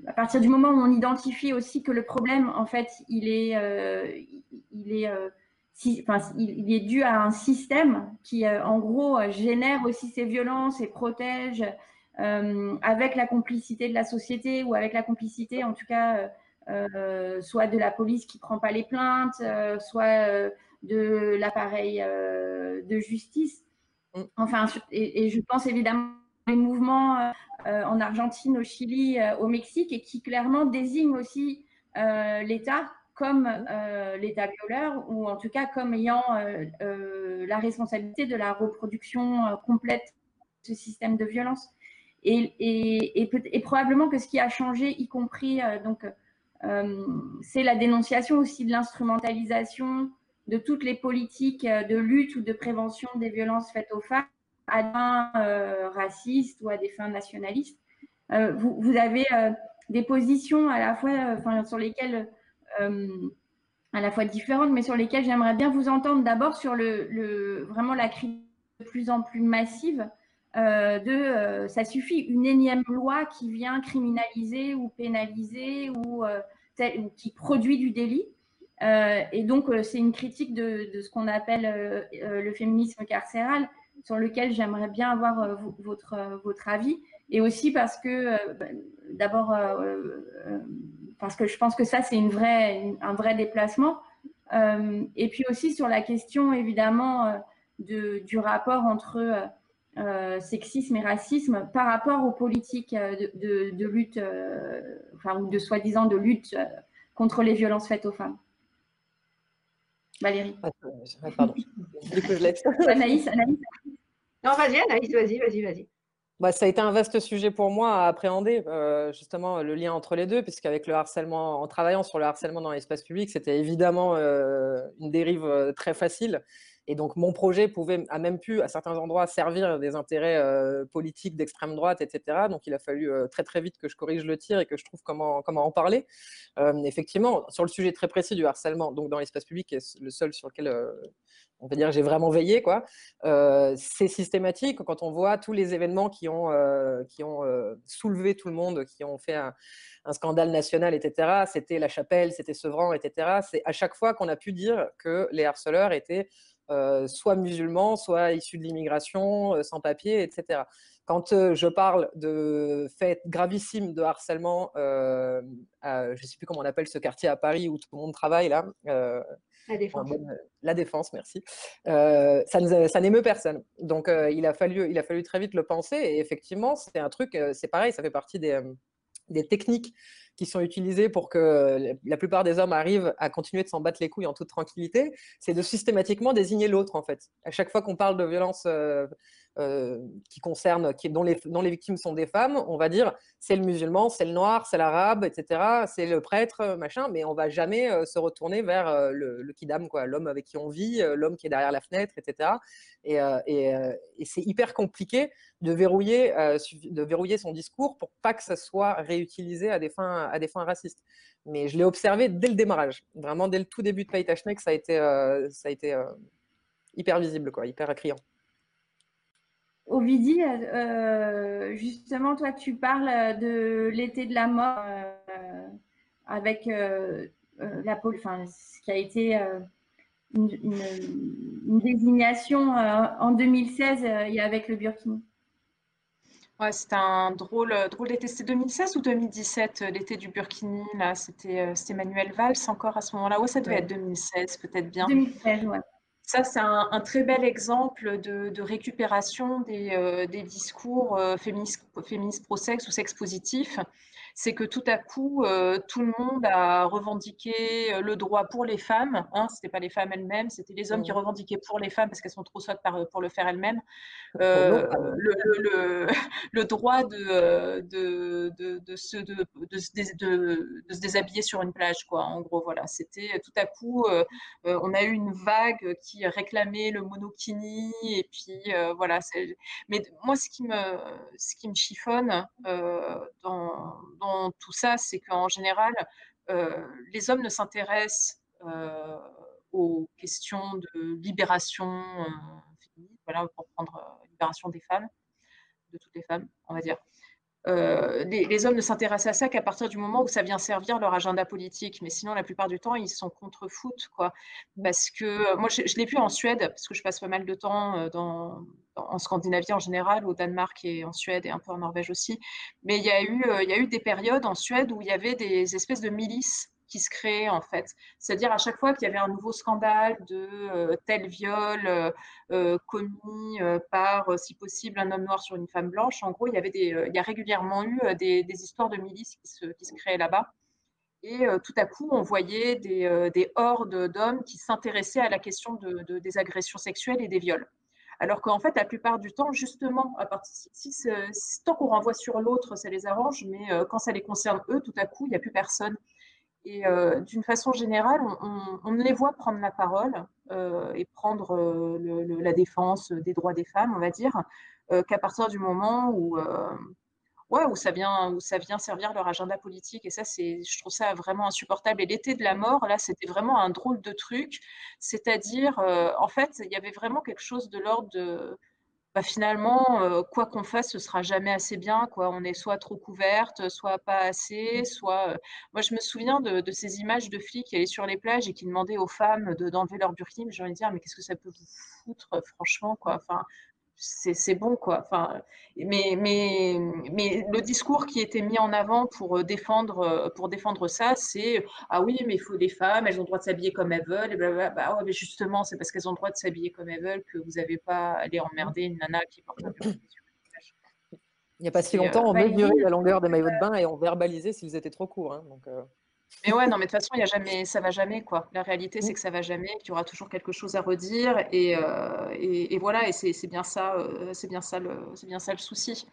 à partir du moment où on identifie aussi que le problème, en fait, il est, il est, enfin, il est dû à un système qui, en gros, génère aussi ces violences et protège avec la complicité de la société ou avec la complicité, en tout cas, soit de la police qui prend pas les plaintes, euh, soit euh, de l'appareil de justice. Mm. Enfin, et, je pense évidemment les mouvements en Argentine, au Chili, au Mexique, et qui clairement désignent aussi l'État comme l'État violeur, ou en tout cas comme ayant la responsabilité de la reproduction complète de ce système de violence. Et, et, et, probablement que ce qui a changé, y compris donc euh, c'est la dénonciation aussi de l'instrumentalisation de toutes les politiques euh, de lutte ou de prévention des violences faites aux femmes à des fins euh, racistes ou à des fins nationalistes. vous, avez des positions à la fois, sur lesquelles, à la fois différentes, mais sur lesquelles j'aimerais bien vous entendre d'abord sur le, vraiment la critique de plus en plus massive euh, de euh, ça suffit une énième loi qui vient criminaliser ou pénaliser ou, euh, qui produit du délit. et donc, c'est une critique de, ce qu'on appelle le féminisme carcéral, sur lequel j'aimerais bien avoir votre, votre avis. Et aussi parce que, d'abord, parce que je pense que ça, c'est une vraie, un vrai déplacement. et puis aussi sur la question, évidemment, de, du rapport entre euh, sexisme et racisme par rapport aux politiques euh, de, lutte, euh, enfin, ou de soi-disant de lutte contre les violences faites aux femmes. Valérie. Ah, pardon. du coup, je laisse. Anaïs, Anaïs. Non, vas-y, Anaïs, vas-y, vas-y, vas-y. bah, ça a été un vaste sujet pour moi à appréhender, euh, justement, le lien entre les deux, puisqu'avec le harcèlement, en travaillant sur le harcèlement dans l'espace public, c'était évidemment euh, une dérive euh, très facile. Et donc, mon projet pouvait, a même pu, à certains endroits, servir des intérêts politiques d'extrême droite, etc. Donc, il a fallu très, très vite que je corrige le tir et que je trouve comment, comment en parler. effectivement, sur le sujet très précis du harcèlement, donc dans l'espace public, qui est le seul sur lequel on va dire j'ai vraiment veillé quoi. Euh, c'est systématique quand on voit tous les événements qui ont euh, qui ont euh, soulevé tout le monde, qui ont fait un, scandale national, etc. C'était la Chapelle, c'était Sevran, etc. C'est à chaque fois qu'on a pu dire que les harceleurs étaient soit musulmans, soit issus de l'immigration, sans papier, etc. Quand je parle de faits gravissimes de harcèlement, je ne sais plus comment on appelle ce quartier à Paris où tout le monde travaille là, la défense. la défense, merci. Euh, ça, n'émeut personne. Donc, euh, il, a fallu, il a fallu très vite le penser. Et effectivement, c'est un truc, euh, c'est pareil, ça fait partie des, des techniques qui sont utilisées pour que la plupart des hommes arrivent à continuer de s'en battre les couilles en toute tranquillité, c'est de systématiquement désigner l'autre en fait. À chaque fois qu'on parle de violence euh, qui concerne, dont, les, victimes sont des femmes, on va dire c'est le musulman, c'est le noir, c'est l'arabe, etc. C'est le prêtre, machin, mais on va jamais euh, se retourner vers euh, le, le, kidam, l'homme avec qui on vit, l'homme qui est derrière la fenêtre, etc. Et, c'est hyper compliqué de verrouiller, son discours pour pas que ça soit réutilisé à des fins, à des fins racistes. Mais je l'ai observé dès le démarrage, vraiment dès le tout début de Paytachnek, ça a été, ça a été hyper visible, quoi, hyper criant. Ovidie, euh, justement, toi, tu parles de l'été de la mort euh, avec euh, la pôle, enfin, ce qui a été une, désignation en 2016 et avec le Burkini. Ouais, c'était un drôle, drôle d'été. C'était 2016 ou 2017, l'été du Burkini, là? C'était Manuel Valls encore à ce moment-là? Ouais, ça devait être 2016, peut-être bien. 2016, ouais. Ça, c'est un, très bel exemple de, récupération des, euh, discours euh, féministes, pro-sexe ou sexe positifs c'est que tout à coup, euh, tout le monde a revendiqué euh, le droit pour les femmes. Hein, ce n'était pas les femmes elles-mêmes, c'était les hommes qui revendiquaient pour les femmes parce qu'elles sont trop sottes pour le faire elles-mêmes. Euh, le, droit de, de, de, de, se, déshabiller sur une plage, quoi. En gros, voilà. C'était tout à coup, on a eu une vague qui réclamait le monokini et puis voilà. Mais moi, ce qui me, ce qui me chiffonne dans tout ça, c'est qu'en général, euh, les hommes ne s'intéressent euh, aux questions de libération euh, voilà, pour prendre libération des femmes, de toutes les femmes, on va dire. Les, hommes ne s'intéressent à ça qu'à partir du moment où ça vient servir leur agenda politique. Mais sinon, la plupart du temps, ils sont contre-foot, quoi. Parce que moi, je, l'ai vu en Suède, parce que je passe pas mal de temps dans, en Scandinavie en général, au Danemark et en Suède et un peu en Norvège aussi. Mais il y a eu, euh, il y a eu des périodes en Suède où il y avait des espèces de milices qui se créaient en fait. C'est-à-dire à chaque fois qu'il y avait un nouveau scandale de euh, tel viol euh, commis par, si possible, un homme noir sur une femme blanche, en gros, il y, avait des, il y a régulièrement eu des, histoires de milices qui se, créaient là-bas. Et tout à coup, on voyait des, des hordes d'hommes qui s'intéressaient à la question de, des agressions sexuelles et des viols. Alors qu'en fait, la plupart du temps, justement, tant qu'on renvoie sur l'autre, ça les arrange, mais euh, quand ça les concerne eux, tout à coup, il n'y a plus personne. Et euh, d'une façon générale, on, les voit prendre la parole euh, et prendre la défense des droits des femmes, on va dire, qu'à partir du moment où ouais, où ça vient, où ça vient servir leur agenda politique. Et ça, je trouve ça vraiment insupportable. Et l'été de la mort, là, c'était vraiment un drôle de truc. C'est-à-dire, euh, en fait, il y avait vraiment quelque chose de l'ordre de, bah, finalement, euh, quoi qu'on fasse, ce sera jamais assez bien. Quoi. On est soit trop couverte, soit pas assez, soit. Euh, moi, je me souviens de, ces images de flics qui allaient sur les plages et qui demandaient aux femmes de, d'enlever leur burkini. J'ai envie de dire, mais qu'est-ce que ça peut vous foutre, franchement, quoi. Enfin, c'est bon quoi. Enfin, mais, mais, mais le discours qui était mis en avant pour défendre, pour défendre ça, c'est ah oui, mais il faut des femmes, elles ont le droit de s'habiller comme elles veulent. Et Bah, ouais, mais justement, c'est parce qu'elles ont le droit de s'habiller comme elles veulent que vous n'avez pas à aller emmerder une nana qui porte un Il n'y a pas si longtemps, on mesurait la longueur des maillots de bain et on verbalisait s'ils étaient trop courts. Hein, donc, euh. Mais ouais, non, mais de toute façon, il y a jamais, ça va jamais, quoi. La réalité, c'est que ça va jamais, qu'il y aura toujours quelque chose à redire, et, euh, et, voilà, et c'est bien ça, euh, c'est bien ça le, c'est bien ça le souci.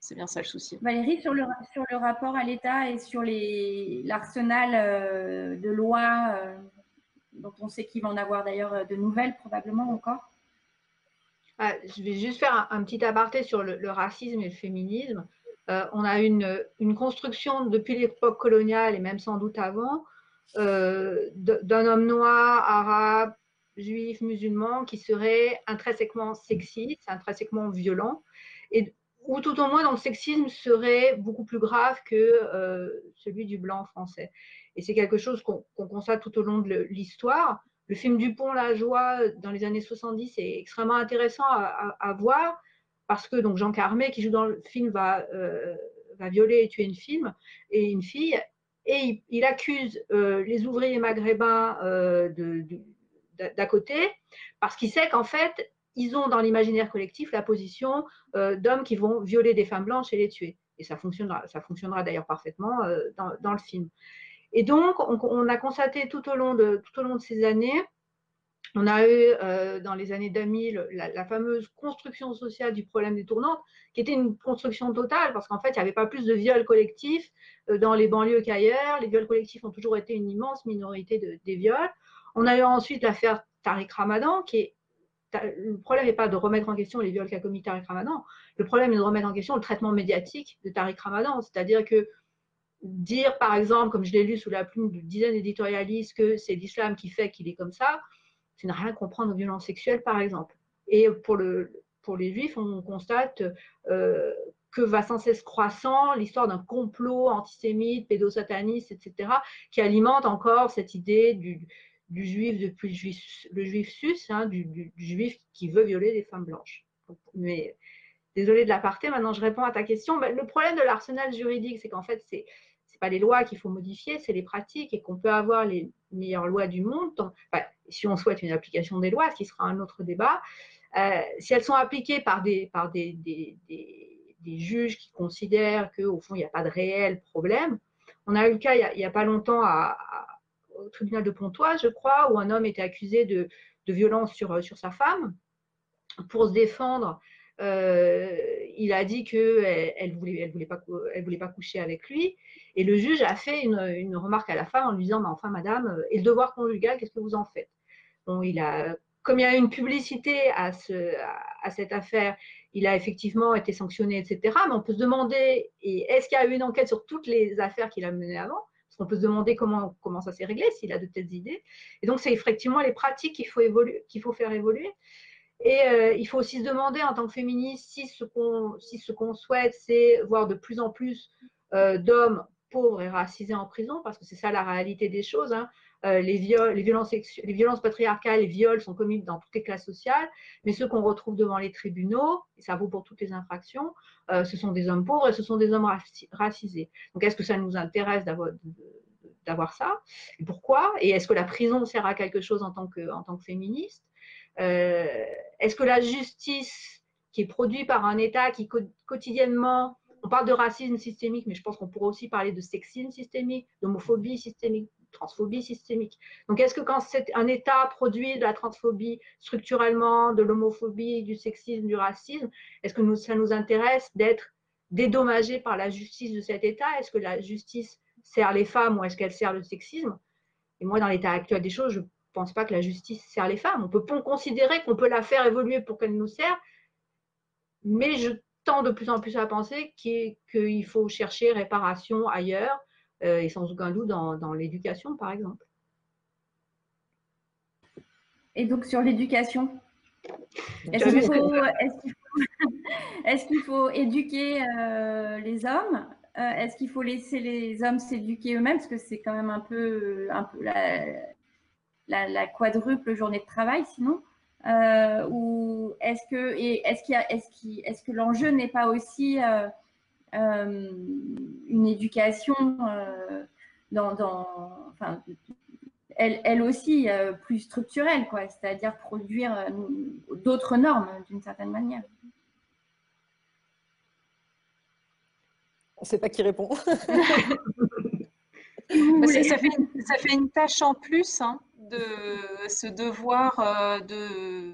C'est bien ça le souci. Valérie, sur le, sur le rapport à l'État et sur l'arsenal euh, de lois euh, dont on sait qu'il va en avoir d'ailleurs de nouvelles probablement encore? Ah, Je vais juste faire un, petit aparté sur le, racisme et le féminisme. Euh, on a une, construction depuis l'époque coloniale et même sans doute avant d'un homme noir, arabe, juif, musulman qui serait intrinsèquement sexiste, intrinsèquement violent. Et ou tout au moins dont le sexisme serait beaucoup plus grave que euh, celui du blanc français. Et c'est quelque chose qu'on constate tout au long de l'histoire. Le film Dupont, La Joie, dans les années 70, est extrêmement intéressant à, voir parce que donc Jean Carmé, qui joue dans le film, va, euh, violer et tuer une fille, et une fille, et il, accuse euh, les ouvriers maghrébins d'à côté parce qu'il sait qu'en fait, ils ont dans l'imaginaire collectif la position euh, d'hommes qui vont violer des femmes blanches et les tuer. Et ça fonctionnera, ça fonctionnera d'ailleurs parfaitement euh, dans, le film. Et donc, on, a constaté tout au long de, tout au long de ces années, on a eu euh, dans les années 2000 la, fameuse construction sociale du problème des tournantes, qui était une construction totale, parce qu'en fait, il n'y avait pas plus de viols collectifs dans les banlieues qu'ailleurs. Les viols collectifs ont toujours été une immense minorité des viols. On a eu ensuite l'affaire Tariq Ramadan, qui est le problème n'est pas de remettre en question les viols qu'a commis Tariq Ramadan. Le problème est de remettre en question le traitement médiatique de Tariq Ramadan. C'est-à-dire que dire, par exemple, comme je l'ai lu sous la plume d'une dizaine d'éditorialistes, que c'est l'islam qui fait qu'il est comme ça, c'est ne rien comprendre aux violences sexuelles, par exemple. Et pour, le, pour les juifs, on constate euh, que va sans cesse croissant l'histoire d'un complot antisémite, pédosataniste, etc., qui alimente encore cette idée du, du juif depuis le juif, sus, hein, du, juif qui veut violer des femmes blanches. Mais désolé de l'aparté, maintenant je réponds à ta question. le problème de l'arsenal juridique, c'est qu'en fait, c'est n'est pas les lois qu'il faut modifier, c'est les pratiques et qu'on peut avoir les meilleures lois du monde, si on souhaite une application des lois, ce qui sera un autre débat, euh, si elles sont appliquées par des, par des, des, juges qui considèrent qu'au fond, il n'y a pas de réel problème. On a eu le cas il n'y a, pas longtemps au tribunal de Pontoise, je crois, où un homme était accusé de, violence sur, euh, sur sa femme. Pour se défendre, euh, il a dit qu'elle elle voulait, elle voulait, pas, voulait pas coucher avec lui. Et le juge a fait une, remarque à la femme en lui disant Enfin, madame, et le devoir conjugal, qu'est-ce que vous en faites? Il a, Comme il y a une publicité à, ce, à, cette affaire, il a effectivement été sanctionné, etc. Mais on peut se demander est-ce qu'il y a eu une enquête sur toutes les affaires qu'il a menées avant? On peut se demander comment, ça s'est réglé, s'il a de telles idées. Et donc, c'est effectivement les pratiques qu'il faut, faut faire évoluer. Et euh, il faut aussi se demander en tant que féministe si ce qu'on, si ce qu'on souhaite, c'est voir de plus en plus euh, d'hommes pauvres et racisés en prison, parce que c'est ça la réalité des choses. Hein. Euh, les, viols, les, violences les violences patriarcales, les viols sont commis dans toutes les classes sociales, mais ceux qu'on retrouve devant les tribunaux, et ça vaut pour toutes les infractions, ce sont des hommes pauvres et ce sont des hommes racisés. Donc est-ce que ça nous intéresse d'avoir, ça? Et Pourquoi? Et est-ce que la prison sert à quelque chose en tant que, en tant que féministe? Euh, Est-ce que la justice qui est produite par un État qui quotidiennement, on parle de racisme systémique, mais je pense qu'on pourrait aussi parler de sexisme systémique, d'homophobie systémique, transphobie systémique. Donc, est-ce que quand un État produit de la transphobie structurellement, de l'homophobie, du sexisme, du racisme, est-ce que ça nous intéresse d'être dédommagé par la justice de cet État? Est-ce que la justice sert les femmes ou est-ce qu'elle sert le sexisme? Et moi, dans l'état actuel des choses, je ne pense pas que la justice sert les femmes. On peut considérer qu'on peut la faire évoluer pour qu'elle nous serve, mais je tends de plus en plus à penser qu'il faut chercher réparation ailleurs, euh, et sans aucun doute dans, l'éducation, par exemple. Et donc sur l'éducation, est-ce qu'il faut, éduquer euh, les hommes? Euh, est-ce qu'il faut laisser les hommes s'éduquer eux-mêmes? Parce que c'est quand même un peu, un peu la, quadruple journée de travail sinon. Euh, ou est-ce que, est-ce, que l'enjeu n'est pas aussi une éducation dans, dans enfin, elle, elle, aussi plus structurelle, quoi, c'est-à-dire produire d'autres normes d'une certaine manière. On ne sait pas qui répond. Bah, ça, fait une, tâche en plus hein, de ce devoir euh, de,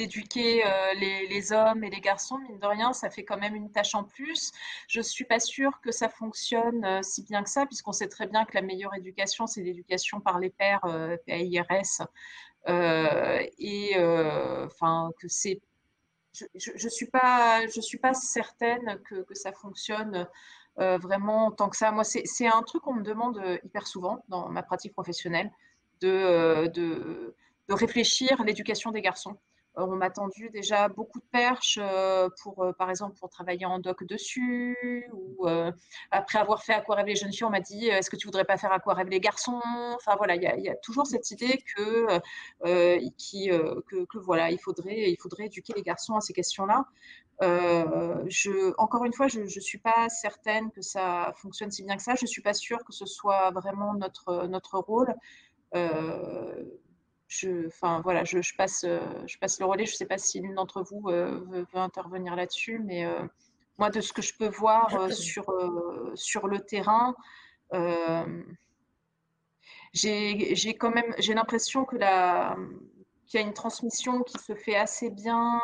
d'éduquer euh, les, hommes et les garçons, mine de rien, ça fait quand même une tâche en plus. Je ne suis pas sûre que ça fonctionne euh, si bien que ça, puisqu'on sait très bien que la meilleure éducation, c'est l'éducation par les pairs, euh, PAIRS, et enfin que c'est je ne pas, je suis pas certaine que, ça fonctionne vraiment tant que ça. Moi, c'est un truc qu'on me demande hyper souvent dans ma pratique professionnelle, de, de, de réfléchir l'éducation des garçons. Euh, on m'a tendu déjà beaucoup de perches euh, pour, euh, par exemple, pour travailler en doc dessus. Ou après avoir fait aquarelle les jeunes filles, on m'a dit est-ce que tu voudrais pas faire aquarelle les garçons? Enfin voilà, il y, a toujours cette idée que, voilà, il faudrait, il faudrait éduquer les garçons à ces questions-là. encore une fois, je ne suis pas certaine que ça fonctionne si bien que ça. Je ne suis pas sûre que ce soit vraiment notre, notre rôle je, enfin, voilà, je, passe, euh, je passe le relais. Je ne sais pas si l'une d'entre vous euh, veut, intervenir là-dessus, mais euh, moi, de ce que je peux voir sur, sur le terrain, j'ai quand même j'ai l'impression que la qu'il y a une transmission qui se fait assez bien.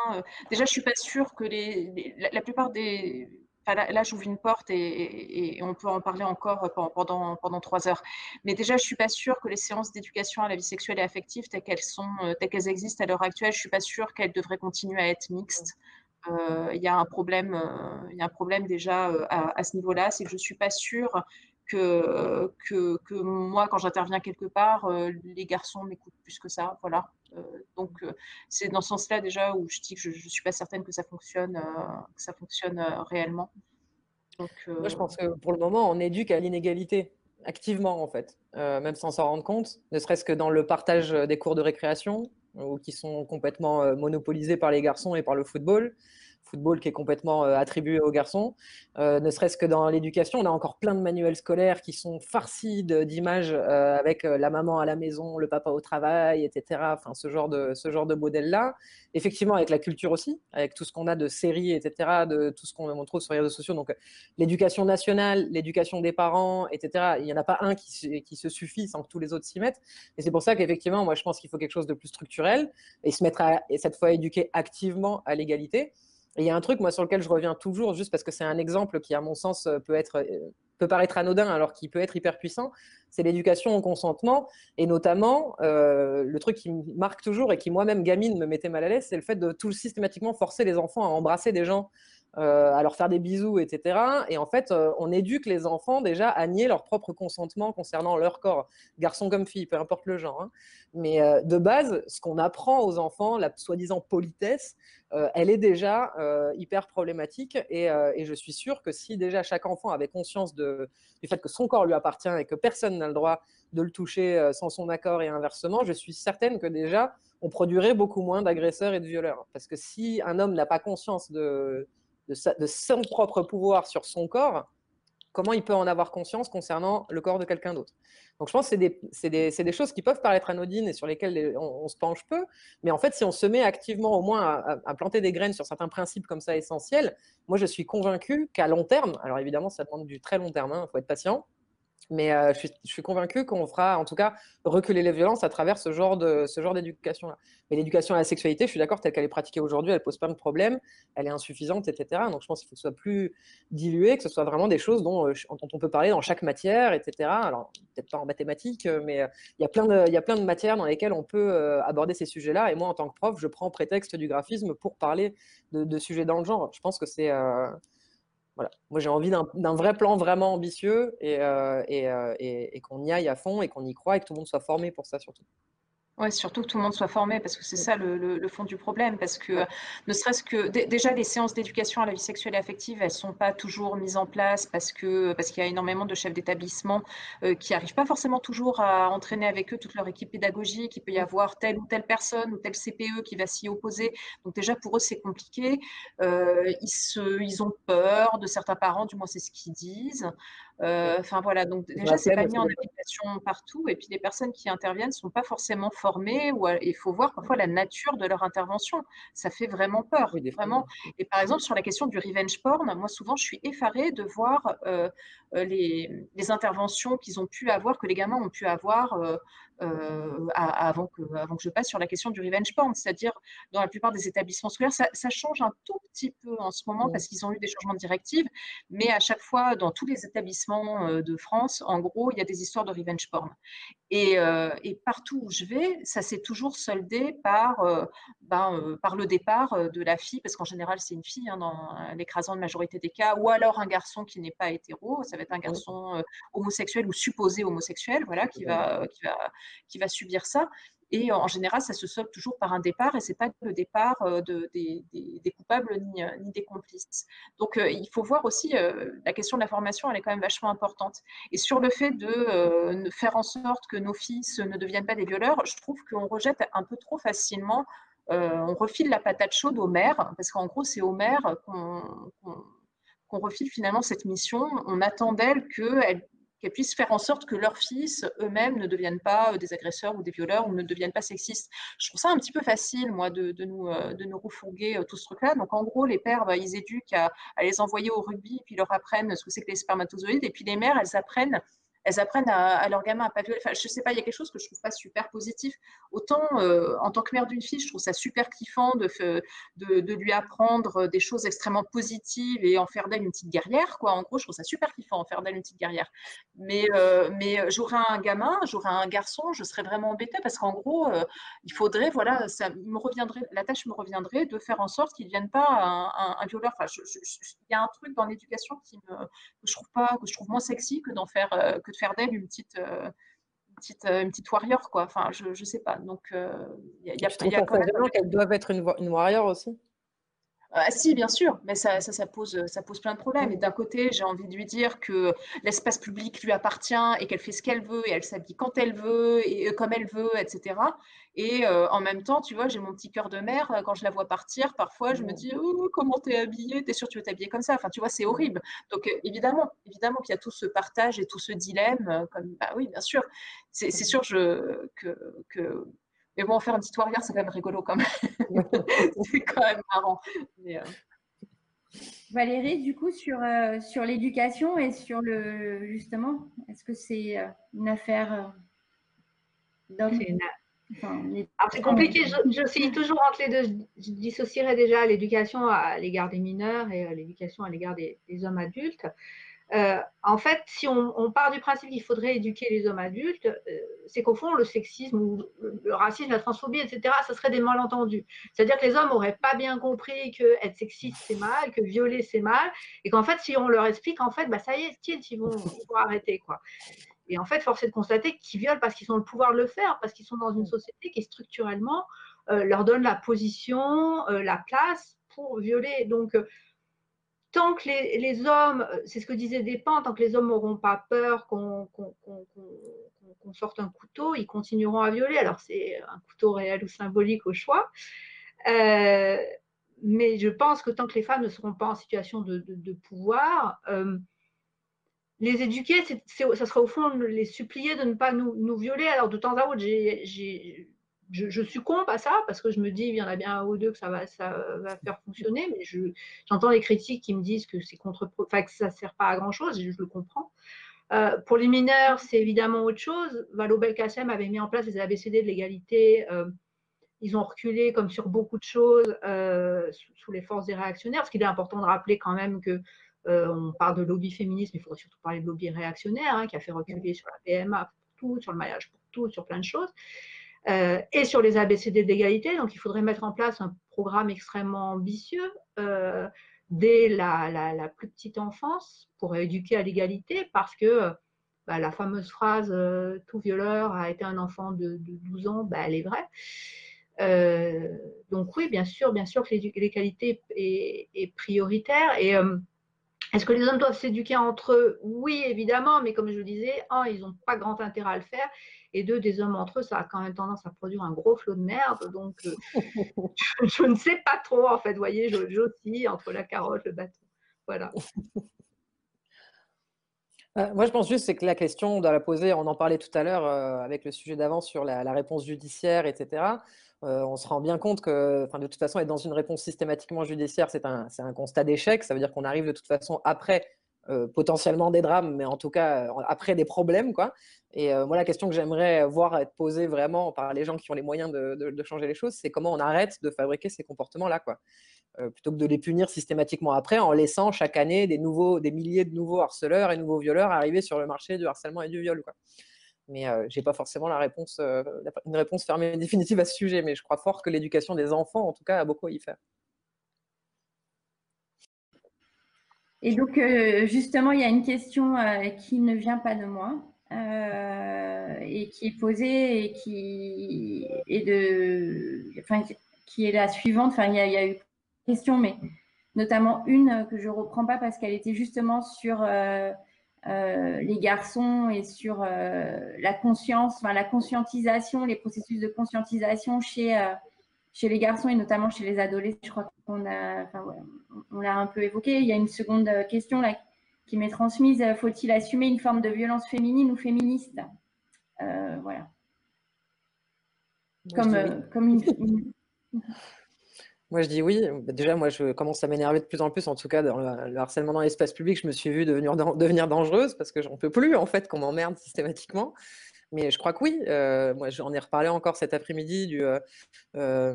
Déjà, je suis pas sûre que les, la, plupart des là, j'ouvre une porte et, on peut en parler encore pendant, pendant trois heures. Mais déjà, je ne suis pas sûre que les séances d'éducation à la vie sexuelle et affective, telles qu'elles euh, existent à l'heure actuelle, je ne suis pas sûre qu'elles devraient continuer à être mixtes. Euh, il y a un problème, euh, y a un problème déjà à, ce niveau-là, c'est que je suis pas sûre que, que, que moi, quand j'interviens quelque part, les garçons m'écoutent plus que ça. Voilà. donc, c'est dans ce sens-là déjà où je dis que je ne suis pas certaine que ça fonctionne, que ça fonctionne réellement. Moi, je pense que pour le moment, on éduque à l'inégalité activement, en fait, même sans s'en rendre compte, ne serait-ce que dans le partage des cours de récréation, ou qui sont complètement monopolisés par les garçons et par le football football qui est complètement euh, attribué aux garçons. Euh, ne serait-ce que dans l'éducation, on a encore plein de manuels scolaires qui sont farcis d'images euh, avec la maman à la maison, le papa au travail, etc. Enfin, ce genre de, ce genre de modèle-là. Effectivement, avec la culture aussi, avec tout ce qu'on a de séries, etc., de tout ce qu'on trouve sur les réseaux sociaux. Donc, l'éducation nationale, l'éducation des parents, etc., il n'y en a pas un qui, qui se suffit sans que tous les autres s'y mettent. Et c'est pour ça qu'effectivement, moi, je pense qu'il faut quelque chose de plus structurel et se mettre à, et cette fois, éduquer activement à l'égalité. Il y a un truc, moi, sur lequel je reviens toujours, juste parce que c'est un exemple qui, à mon sens, euh, peut, être, euh, peut paraître anodin alors qu'il peut être hyper puissant, c'est l'éducation au consentement. Et notamment, euh, le truc qui me marque toujours et qui, moi-même, gamine, me mettait mal à l'aise, c'est le fait de tout systématiquement forcer les enfants à embrasser des gens euh, à leur faire des bisous, etc. Et en fait, euh, on éduque les enfants déjà à nier leur propre consentement concernant leur corps, garçon comme fille, peu importe le genre. Hein. Mais euh, de base, ce qu'on apprend aux enfants, la soi-disant politesse, elle est déjà hyper problématique. Et, je suis sûre que si déjà chaque enfant avait conscience du fait que son corps lui appartient et que personne n'a le droit de le toucher sans son accord et inversement, je suis certaine que déjà on produirait beaucoup moins d'agresseurs et de violeurs. Parce que si un homme n'a pas conscience de, de, son propre pouvoir sur son corps, comment il peut en avoir conscience concernant le corps de quelqu'un d'autre. Donc je pense que c'est des, choses qui peuvent paraître anodines et sur lesquelles on, se penche peu, mais en fait si on se met activement au moins à, planter des graines sur certains principes comme ça essentiels, moi je suis convaincu qu'à long terme, alors évidemment ça demande du très long terme, il hein, faut être patient, mais euh, je, suis, je, convaincue qu'on fera, en tout cas, reculer les violences à travers ce genre de ce genre d'éducation-là. Mais l'éducation à la sexualité, je suis d'accord, telle qu'elle est pratiquée aujourd'hui, elle pose pas de problème, elle est insuffisante, etc. Donc, je pense qu'il faut que ce soit plus dilué, que ce soit vraiment des choses dont, euh, on peut parler dans chaque matière, etc. Alors, peut-être pas en mathématiques, euh, mais il y a plein de plein matières dans lesquelles on peut aborder ces sujets-là. Et moi, en tant que prof, je prends prétexte du graphisme pour parler de sujets dans le genre. Je pense que c'est moi, j'ai envie d'un vrai plan vraiment ambitieux et, euh, euh, et qu'on y aille à fond et qu'on y croit et que tout le monde soit formé pour ça surtout. Oui, surtout que tout le monde soit formé, parce que c'est ça le, fond du problème, parce que ne serait-ce que déjà les séances d'éducation à la vie sexuelle et affective, elles sont pas toujours mises en place parce que parce qu'il y a énormément de chefs d'établissement euh, qui n'arrivent pas forcément toujours à entraîner avec eux toute leur équipe pédagogique. Il peut y avoir telle ou telle personne ou tel CPE qui va s'y opposer. Donc déjà pour eux c'est compliqué. Euh, ils se, ils ont peur de certains parents, du moins c'est ce qu'ils disent. Euh, enfin voilà, donc déjà c'est pas mis en application partout, et puis les personnes qui interviennent sont pas forcément formées. Ou il faut voir parfois la nature de leur intervention. Ça fait vraiment peur, vraiment. Et par exemple sur la question du revenge porn, moi souvent je suis effarée de voir euh, euh, les, les, interventions qu'ils ont pu avoir, que les gamins ont pu avoir euh, avant, que, avant que je passe sur la question du revenge porn. C'est-à-dire, dans la plupart des établissements scolaires, ça, change un tout petit peu en ce moment parce qu'ils ont eu des changements de directives, mais à chaque fois, dans tous les établissements euh, de France, en gros, il y a des histoires de revenge porn. Et, euh, et partout où je vais, ça s'est toujours soldé par, ben, par le départ de la fille, parce qu'en général, c'est une fille hein, dans l'écrasante majorité des cas, ou alors un garçon qui n'est pas hétéro, ça va être un garçon homosexuel ou supposé homosexuel, voilà, qui va, qui va qui va subir ça. Et en général, ça se solde toujours par un départ, et ce n'est pas le départ euh, de, des, coupables ni, euh, ni, des complices. Donc, euh, il faut voir aussi, la question de la formation, elle est quand même vachement importante. Et sur le fait de faire en sorte que nos fils ne deviennent pas des violeurs, je trouve qu'on rejette un peu trop facilement, on refile la patate chaude aux mères, parce qu'en gros, c'est aux mères qu'on refile finalement cette mission. On attend d'elles qu'elles qu'elles puissent faire en sorte que leurs fils eux-mêmes ne deviennent pas euh, des agresseurs ou des violeurs ou ne deviennent pas sexistes. Je trouve ça un petit peu facile, moi, de, nous, euh, de nous refourguer euh, tout ce truc-là. Donc, en gros, les pères, bah, ils éduquent à, les envoyer au rugby, puis leur apprennent ce que c'est que les spermatozoïdes, et puis les mères, elles apprennent elles apprennent à, leur gamin à pas violer. Enfin, je sais pas, il y a quelque chose que je trouve pas super positif. Autant euh, en tant que mère d'une fille, je trouve ça super kiffant de, de, de, lui apprendre des choses extrêmement positives et en faire d'elle une petite guerrière. En gros, je trouve ça super kiffant en faire d'elle une petite guerrière. Mais, euh, mais j'aurais un gamin, j'aurais un garçon, je serais vraiment embêtée parce qu'en gros, euh, il faudrait, voilà, ça me reviendrait, la tâche me reviendrait de faire en sorte qu'il ne devienne pas un, violeur. Enfin, il y a un truc dans l'éducation qui me, que je trouve pas, je trouve moins sexy que d'en faire que faire d'elle une petite, euh, petite, euh, une petite warrior, quoi. Enfin, je, je sais pas. Donc, il euh, y a, y a, y a quand même... qu'elles doivent être une, une warrior aussi ah, si, bien sûr, mais ça, ça, ça, pose, ça pose plein de problèmes. Et d'un côté, j'ai envie de lui dire que l'espace public lui appartient et qu'elle fait ce qu'elle veut et elle s'habille quand elle veut et comme elle veut, etc. Et en même temps, tu vois, j'ai mon petit cœur de mère. Quand je la vois partir, parfois, je me dis oh, comment t'es habillée? T'es sûre que tu veux t'habiller comme ça Enfin, tu vois, c'est horrible. Donc, évidemment, évidemment qu'il y a tout ce partage et tout ce dilemme. Comme, bah oui, bien sûr. C'est sûr je, que, que mais bon, faire un petit warrior, c'est quand même rigolo quand même. c'est quand même marrant. Euh. Valérie, du coup, sur, euh, sur l'éducation et sur le justement, est-ce que c'est euh, une affaire d'homme c'est compliqué, je, je suis toujours entre les deux. Je dissocierais déjà l'éducation à l'égard des mineurs et l'éducation à l'égard des, hommes adultes. Euh, en fait, si on, part du principe qu'il faudrait éduquer les hommes adultes, euh, c'est qu'au fond, le sexisme ou le, racisme, la transphobie, etc., ce serait des malentendus. C'est-à-dire que les hommes n'auraient pas bien compris que être sexiste, c'est mal, que violer, c'est mal, et qu'en fait, si on leur explique, en fait, bah, ça y est, ils vont, ils vont arrêter. Quoi. Et en fait, force est de constater qu'ils violent parce qu'ils ont le pouvoir de le faire, parce qu'ils sont dans une société qui structurellement euh, leur donne la position, la place pour violer. Donc, tant que les, hommes, c'est ce que disait Despentes, tant que les hommes n'auront pas peur qu'on sorte un couteau, ils continueront à violer. Alors c'est un couteau réel ou symbolique au choix. Euh, mais je pense que tant que les femmes ne seront pas en situation de, pouvoir, euh, les éduquer, ça sera au fond les supplier de ne pas nous, nous violer. Alors de temps à autre, j'ai je, succombe à ça parce que je me dis, il y en a bien un ou deux que ça va, ça va faire fonctionner, mais j'entends les critiques qui me disent que c'est contre, enfin, que ça ne sert pas à grand chose, et je le comprends. Euh, pour les mineurs, c'est évidemment autre chose. Valo Belkacem avait mis en place les ABCD de l'égalité. Euh, ils ont reculé comme sur beaucoup de choses euh, sous, les forces des réactionnaires, parce qu'il est important de rappeler quand même que on parle de lobby féministe, mais il faudrait surtout parler de lobby réactionnaire, hein, qui a fait reculer sur la PMA pour tout, sur le mariage pour tout, sur plein de choses. Euh, et sur les ABCD d'égalité. Donc, il faudrait mettre en place un programme extrêmement ambitieux euh, dès la, plus petite enfance pour éduquer à l'égalité parce que bah, la fameuse phrase euh, tout violeur a été un enfant de, 12 ans, bah, elle est vraie. donc oui, bien sûr, bien sûr que l'égalité est, prioritaire. Est-ce que les hommes doivent s'éduquer entre eux? Oui, évidemment, mais comme je le disais, un, ils n'ont pas grand intérêt à le faire et deux, des hommes entre eux, ça a quand même tendance à produire un gros flot de merde. Donc, euh, je, ne sais pas trop, en fait. Vous voyez, j'oscille entre la carotte, le bâton. Voilà. Euh, moi, je pense juste que la question, on doit la poser, on en parlait tout à l'heure euh, avec le sujet d'avant sur la, réponse judiciaire, etc. on se rend bien compte que, de toute façon, être dans une réponse systématiquement judiciaire, c'est un, un, constat d'échec. Ça veut dire qu'on arrive de toute façon après potentiellement des drames, mais en tout cas après des problèmes. Quoi. Et moi, la question que j'aimerais voir être posée vraiment par les gens qui ont les moyens de, changer les choses, c'est comment on arrête de fabriquer ces comportements-là, quoi. plutôt que de les punir systématiquement après, en laissant chaque année des, des milliers de nouveaux harceleurs et nouveaux violeurs arriver sur le marché du harcèlement et du viol. Quoi. Mais je n'ai pas forcément la réponse, une réponse fermée et définitive à ce sujet, mais je crois fort que l'éducation des enfants, en tout cas, a beaucoup à y faire. Et donc, euh, justement, il y a une question euh, qui ne vient pas de moi euh, et qui est posée et qui est la suivante. Enfin, il y, a, il y a eu question, mais notamment une que je ne reprends pas parce qu'elle était justement sur les garçons et sur la conscience, enfin, la conscientisation, les processus de conscientisation chez chez les garçons et notamment chez les adolescents, je crois qu'on a, enfin, on l'a un peu évoqué. Il y a une seconde euh, question là qui m'est transmise. Euh, faut-il assumer une forme de violence féminine ou féministe? Euh, Voilà. comme, comme une, Moi, je dis oui. Déjà, moi, je commence à m'énerver de plus en plus, en tout cas, dans le, harcèlement dans l'espace public. Je me suis vue devenir, devenir dangereuse parce que j'en peux plus, en fait, qu'on m'emmerde systématiquement. Mais je crois que oui. Euh, moi, j'en ai reparlé encore cet après-midi du, euh, euh,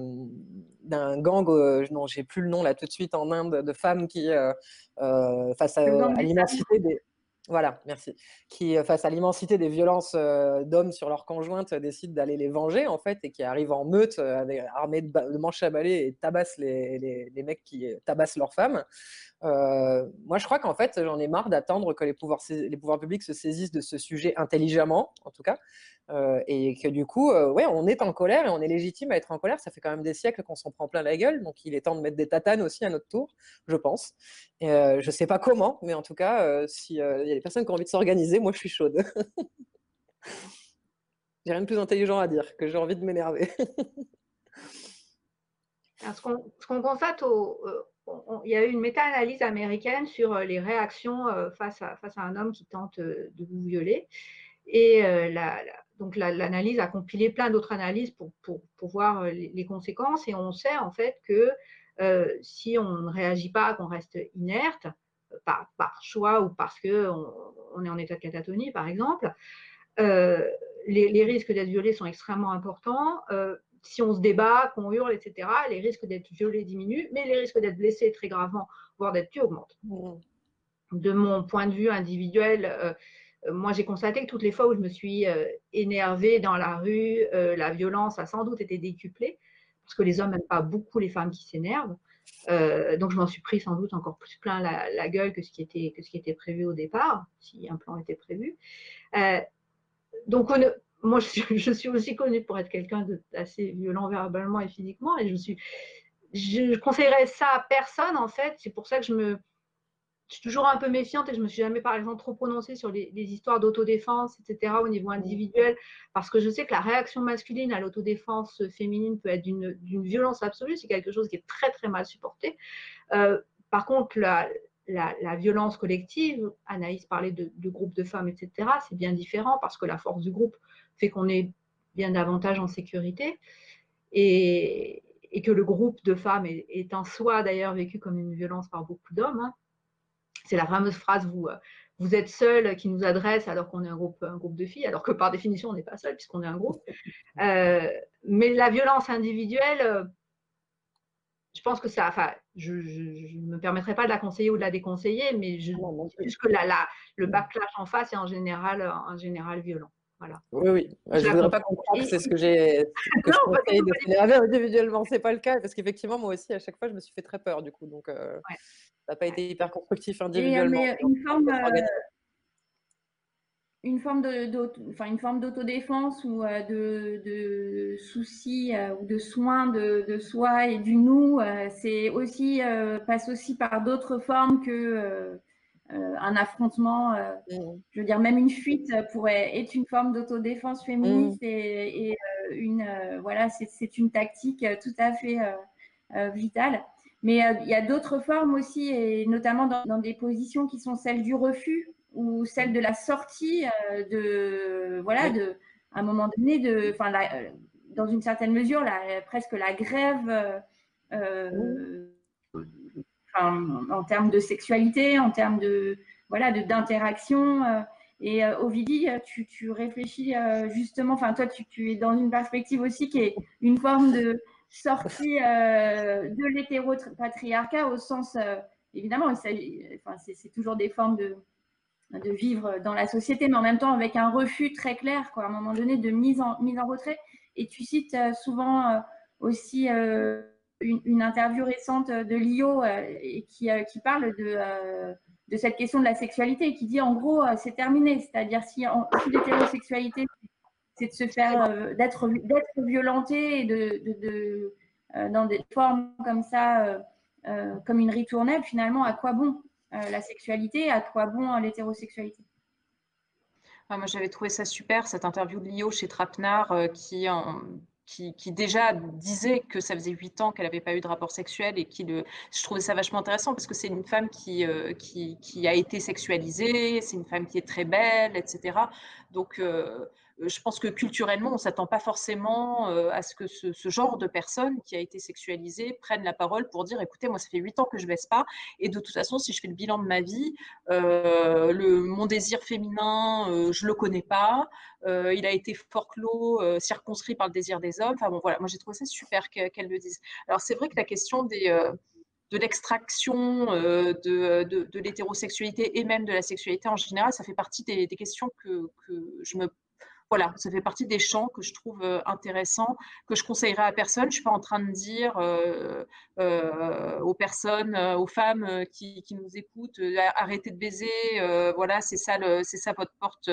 d'un gang, non, j'ai plus le nom là tout de suite en Inde, de femmes qui, face à, à l'immensité des. Voilà, merci. Qui, face à l'immensité des violences d'hommes sur leurs conjointes, décident d'aller les venger, en fait, et qui arrivent en meute, armés de, manches à balai et tabassent les, les, les, mecs qui tabassent leurs femmes. Euh, moi, je crois qu'en fait, j'en ai marre d'attendre que les pouvoirs, publics se saisissent de ce sujet intelligemment, en tout cas, euh, et que du coup, euh, ouais, on est en colère et on est légitime à être en colère. Ça fait quand même des siècles qu'on s'en prend plein la gueule, donc il est temps de mettre des tatanes aussi à notre tour, je pense. Et, je sais pas comment, mais en tout cas, s'il y a des personnes qui ont envie de s'organiser, moi, je suis chaude. j'ai rien de plus intelligent à dire que j'ai envie de m'énerver. ce qu'on constate au, il y a eu une méta-analyse américaine sur euh, les réactions euh, face à, un homme qui tente euh, de vous violer. Et donc l'analyse a compilé plein d'autres analyses pour, voir les, conséquences. Et on sait en fait que si on ne réagit pas, qu'on reste inerte, par, choix ou parce qu'on on est en état de catatonie, par exemple, les, les, risques d'être violé sont extrêmement importants si on se débat, qu'on hurle, etc., les risques d'être violés diminuent, mais les risques d'être blessés très gravement, voire d'être tués, augmentent. Mmh. De mon point de vue individuel, euh, euh, moi j'ai constaté que toutes les fois où je me suis euh, énervée dans la rue, la violence a sans doute été décuplée, parce que les hommes n'aiment pas beaucoup les femmes qui s'énervent. donc je m'en suis pris sans doute encore plus plein la, gueule que ce, qui était, que ce qui était prévu au départ, si un plan était prévu. donc on, moi, je suis, aussi connue pour être quelqu'un d'assez violent verbalement et physiquement, et je suis, je conseillerais ça à personne en fait. C'est pour ça que je me, je suis toujours un peu méfiante et je me suis jamais, par exemple, trop prononcée sur les, histoires d'autodéfense, etc. au niveau individuel, parce que je sais que la réaction masculine à l'autodéfense féminine peut être d'une violence absolue. C'est quelque chose qui est très très mal supporté. Euh, par contre, la, violence collective, Anaïs parlait de, de groupes de femmes, etc. C'est bien différent parce que la force du groupe fait qu'on est bien davantage en sécurité et, que le groupe de femmes est, en soi d'ailleurs vécu comme une violence par beaucoup d'hommes. Hein. C'est la fameuse phrase vous, vous êtes seul qui nous adresse alors qu'on est un groupe, un groupe de filles, alors que par définition on n'est pas seul puisqu'on est un groupe. Euh, mais la violence individuelle, je pense que ça, enfin, je ne me permettrai pas de la conseiller ou de la déconseiller, mais je, juste que la, le backlash en face est en général, en général violent. Oui, oui. Je ne voudrais pas comprendre que c'est ce que j'ai que je conseille de s'énerver individuellement. Ce n'est pas le cas, parce qu'effectivement, moi aussi, à chaque fois, je me suis fait très peur, du coup. Donc, euh, ça n'a pas été hyper constructif euh, individuellement. une forme, euh, une forme enfin, une forme d'autodéfense ou de, de soucis ou de soins de, de, soi et du nous, c'est aussi passe aussi par d'autres formes que un affrontement, euh, mm. je veux dire même une fuite pourrait être une forme d'autodéfense féministe mm. et, euh, une voilà c'est une tactique tout à fait vitale. Mais il y a d'autres formes aussi, et notamment dans, des positions qui sont celles du refus ou celles de la sortie de, voilà, de, à un moment donné, de, enfin, dans une certaine mesure, presque la grève en termes de sexualité, en termes de voilà, d'interaction. Et Ovidie, tu, tu réfléchis justement, enfin toi, tu, tu, es dans une perspective aussi qui est une forme de sortie de l'hétéropatriarcat au sens, évidemment, c'est toujours des formes de, de vivre dans la société, mais en même temps avec un refus très clair, quoi, à un moment donné, de mise en, mise en retrait. Et tu cites euh, souvent euh, aussi euh, une, interview récente de Lio qui, qui, parle de, de, cette question de la sexualité, qui dit en gros, c'est terminé. C'est-à-dire si, si l'hétérosexualité, c'est de se faire, d'être violenté et de, de, dans des formes comme ça, comme une ritournelle, finalement, à quoi bon euh, la sexualité, à quoi bon l'hétérosexualité? Ah, Moi, j'avais trouvé ça super, cette interview de Lio chez Trapenard, euh, qui, déjà disait que ça faisait huit ans qu'elle n'avait pas eu de rapport sexuel et qui le, je trouvais ça vachement intéressant parce que c'est une femme qui, euh, qui, qui, a été sexualisée, c'est une femme qui est très belle, etc. Donc, euh, je pense que culturellement, on ne s'attend pas forcément euh, à ce que ce, genre de personne qui a été sexualisée prenne la parole pour dire écoutez, moi, ça fait huit ans que je ne baisse pas, et de toute façon, si je fais le bilan de ma vie, euh, le, mon désir féminin, je ne le connais pas, il a été fort clos, circonscrit par le désir des hommes. Enfin bon, voilà, moi j'ai trouvé ça super qu'elle le dise. Alors c'est vrai que la question de l'extraction de, l'hétérosexualité et même de la sexualité en général, ça fait partie des, des questions que, que, je me voilà, ça fait partie des champs que je trouve euh, intéressants, que je conseillerais à personne. Je ne suis pas en train de dire euh, euh, aux personnes, aux femmes qui, nous écoutent, arrêtez de baiser, voilà, c'est ça, c'est ça votre porte,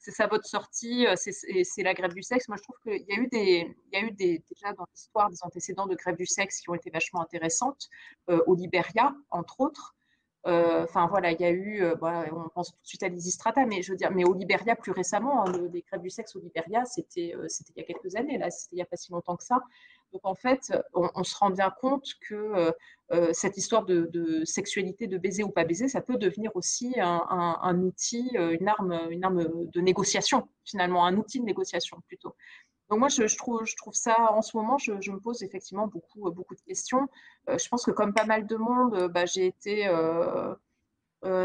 c'est ça votre sortie, c'est la grève du sexe. Moi, je trouve qu'il y a eu déjà dans l'histoire des antécédents de grève du sexe qui ont été vachement intéressantes, au Liberia, entre autres. Euh, enfin voilà, il y a eu, euh, bah, on pense tout de suite à l'Isistrata, mais je veux dire, mais au Liberia plus récemment, hein, les grèves du sexe au Liberia, c'était euh, c'était il y a quelques années, là, c'était il n'y a pas si longtemps que ça. Donc en fait, on, se rend bien compte que cette histoire de, sexualité, de baiser ou pas baiser, ça peut devenir aussi un, outil, une arme, une arme de négociation finalement, un outil de négociation plutôt. Donc moi, je, trouve, ça, en ce moment, je, me pose effectivement beaucoup, beaucoup de questions. Euh, je pense que comme pas mal de monde, euh, bah, j'ai été euh,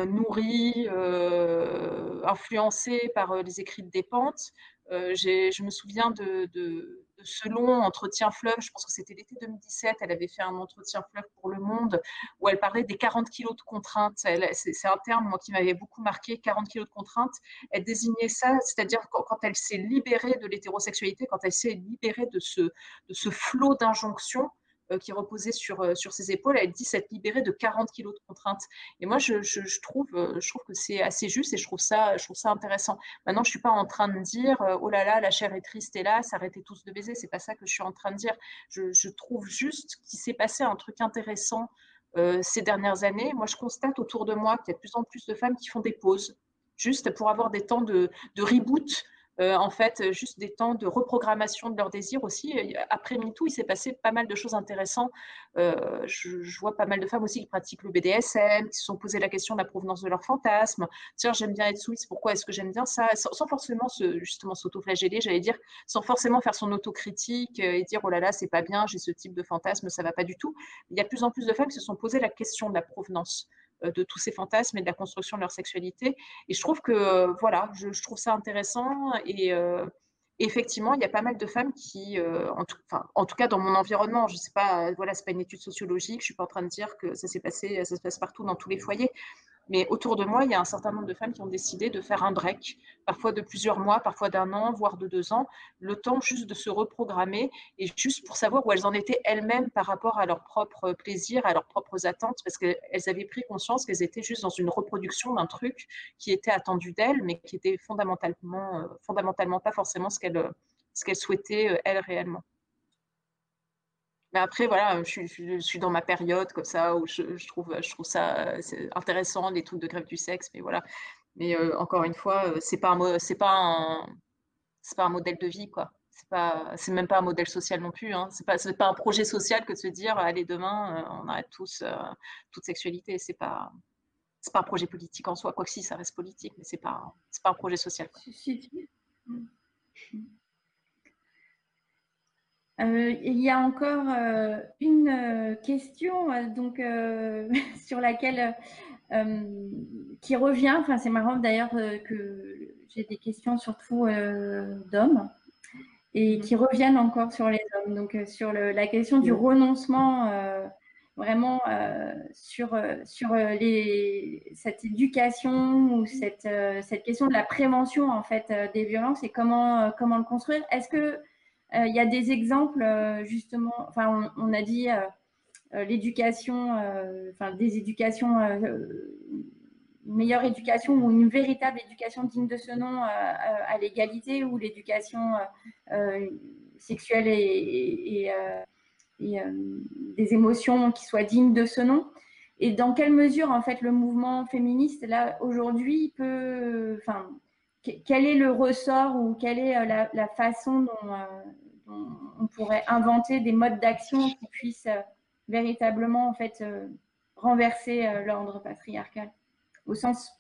nourrie, influencée par les écrits de Despentes. je me souviens de ce long entretien fleuve, je pense que c'était l'été 2017, elle avait fait un entretien fleuve pour Le Monde où elle parlait des 40 kilos de contraintes. C'est un terme qui m'avait beaucoup marqué, 40 kilos de contraintes. Elle désignait ça, c'est-à-dire quand, quand, elle s'est libérée de l'hétérosexualité, quand elle s'est libérée de ce, de ce flot d'injonctions, qui reposait sur, euh, sur ses épaules, elle dit s'être libérée de 40 kilos de contraintes. Et moi, je, trouve, euh, je trouve que c'est assez juste et je trouve, ça, je trouve ça intéressant. Maintenant, je ne suis pas en train de dire oh là là, la chair est triste, hélas, arrêtez tous de baiser. C'est pas ça que je suis en train de dire. Je, trouve juste qu'il s'est passé un truc intéressant ces dernières années. Moi, je constate autour de moi qu'il y a de plus en plus de femmes qui font des pauses, juste pour avoir des temps de, de reboot euh, en fait, juste des temps de reprogrammation de leurs désirs aussi. Après MeToo, il s'est passé pas mal de choses intéressantes. Euh, je, vois pas mal de femmes aussi qui pratiquent le BDSM, qui se sont posé la question de la provenance de leur fantasme. Tiens, j'aime bien être suisse, pourquoi est-ce que j'aime bien ça? Sans, forcément se, justement s'auto-flageller, j'allais dire, sans forcément faire son autocritique et dire oh là là, c'est pas bien, j'ai ce type de fantasme, ça va pas du tout. Il y a de plus en plus de femmes qui se sont posé la question de la provenance. Euh, de tous ces fantasmes et de la construction de leur sexualité. Et je trouve que, euh, voilà, je, trouve ça intéressant et euh, effectivement, il y a pas mal de femmes qui, en, tout, cas dans mon environnement, je ne sais pas, voilà, c'est pas une étude sociologique, je suis pas en train de dire que ça s'est passé, ça se passe partout dans tous les foyers, mais autour de moi, il y a un certain nombre de femmes qui ont décidé de faire un break, parfois de plusieurs mois, parfois d'un an, voire de deux ans, le temps juste de se reprogrammer et juste pour savoir où elles en étaient elles-mêmes par rapport à leurs propres plaisirs, à leurs propres attentes, parce qu'elles avaient pris conscience qu'elles étaient juste dans une reproduction d'un truc qui était attendu d'elles, mais qui était fondamentalement, euh, fondamentalement pas forcément ce qu'elles ce qu'elles souhaitaient, euh, elles, réellement. Mais après, voilà, je suis, dans ma période comme ça où je, trouve, je trouve ça intéressant, les trucs de grève du sexe, mais voilà. Mais euh, encore une fois, euh, c'est pas un, c'est pas un, c'est pas un modèle de vie, quoi. C'est pas, c'est même pas un modèle social non plus. Hein. C'est pas, pas un projet social que de se dire, allez demain, euh, on arrête tous toute sexualité. C'est pas, c'est pas un projet politique en soi. Quoi que si, ça reste politique, mais c'est pas, c'est pas un projet social. Euh, il y a encore euh, une euh, question donc, sur laquelle qui revient, enfin c'est marrant d'ailleurs que j'ai des questions surtout d'hommes et mmh qui reviennent encore sur les hommes. Donc sur la question du renoncement vraiment sur, sur les, cette éducation ou cette, cette question de la prévention en fait des violences et comment, comment le construire. Est-ce que il y a des exemples justement, enfin on, a dit l'éducation, enfin des éducations, meilleure éducation ou une véritable éducation digne de ce nom à l'égalité ou l'éducation sexuelle et, et euh, des émotions qui soient dignes de ce nom. Et dans quelle mesure, en fait, le mouvement féministe, là, aujourd'hui, peut. Enfin, quel est le ressort ou quelle est euh, la, façon euh, dont, on pourrait inventer des modes d'action qui puissent véritablement, en fait, renverser l'ordre patriarcal? Au sens.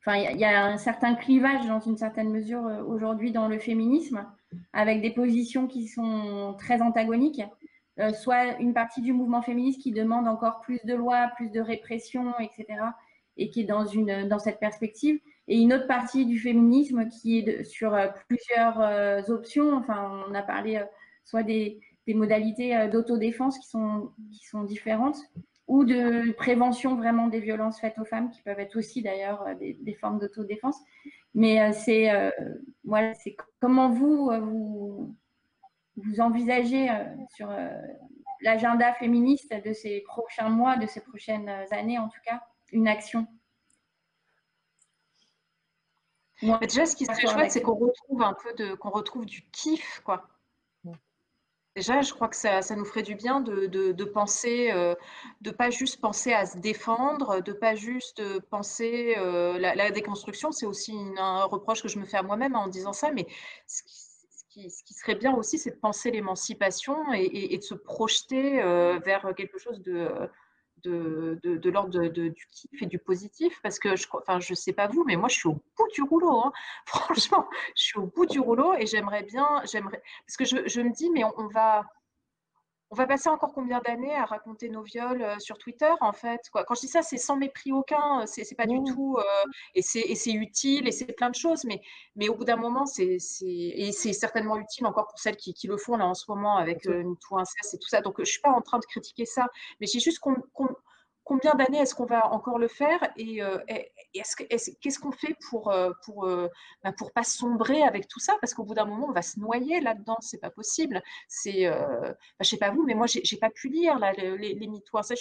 Enfin, il y, a un certain clivage, dans une certaine mesure, aujourd'hui, dans le féminisme, avec des positions qui sont très antagoniques. Euh, soit une partie du mouvement féministe qui demande encore plus de lois, plus de répression, etc., et qui est dans, une, dans cette perspective, et une autre partie du féminisme qui est sur euh, plusieurs euh, options. Enfin, on a parlé soit des, modalités d'autodéfense qui sont, différentes, ou de prévention vraiment des violences faites aux femmes, qui peuvent être aussi d'ailleurs des, formes d'autodéfense. Mais c'est voilà, comment vous, vous envisagez euh, sur euh, l'agenda féministe de ces prochains mois, de ces prochaines années en tout cas, une action? Déjà, ce qui serait chouette, c'est qu'on retrouve un peu de, qu'on retrouve du kiff, quoi. Déjà, je crois que ça, ça nous ferait du bien de, de, penser, euh, de pas juste penser à se défendre, de pas juste penser la, déconstruction. C'est aussi un reproche que je me fais à moi-même en disant ça, mais ce qui, ce qui serait bien aussi, c'est de penser l'émancipation et, de se projeter euh, vers quelque chose de, de, l'ordre du kiff et du positif. Parce que, je, enfin, je sais pas vous, mais moi, je suis au bout du rouleau. Hein. Franchement, je suis au bout du rouleau et j'aimerais bien, j'aimerais, parce que je, me dis, mais on va, on va passer encore combien d'années à raconter nos viols euh, sur Twitter, en fait quoi? Quand je dis ça, c'est sans mépris aucun, euh, c'est pas du mmh. tout, euh, et c'est utile, et c'est plein de choses, mais, mais au bout d'un moment, c'est et c'est certainement utile encore pour celles qui, le font là en ce moment avec une tout inceste et tout ça. Donc, je suis pas en train de critiquer ça, mais j'ai juste qu'on combien d'années est-ce qu'on va encore le faire et, euh, qu'est-ce qu'on fait pour euh, pour euh, bah, pour pas sombrer avec tout ça? Parce qu'au bout d'un moment on va se noyer là-dedans c'est pas possible. C'est bah, je sais pas vous mais moi j'ai pas pu lire les, les mythos.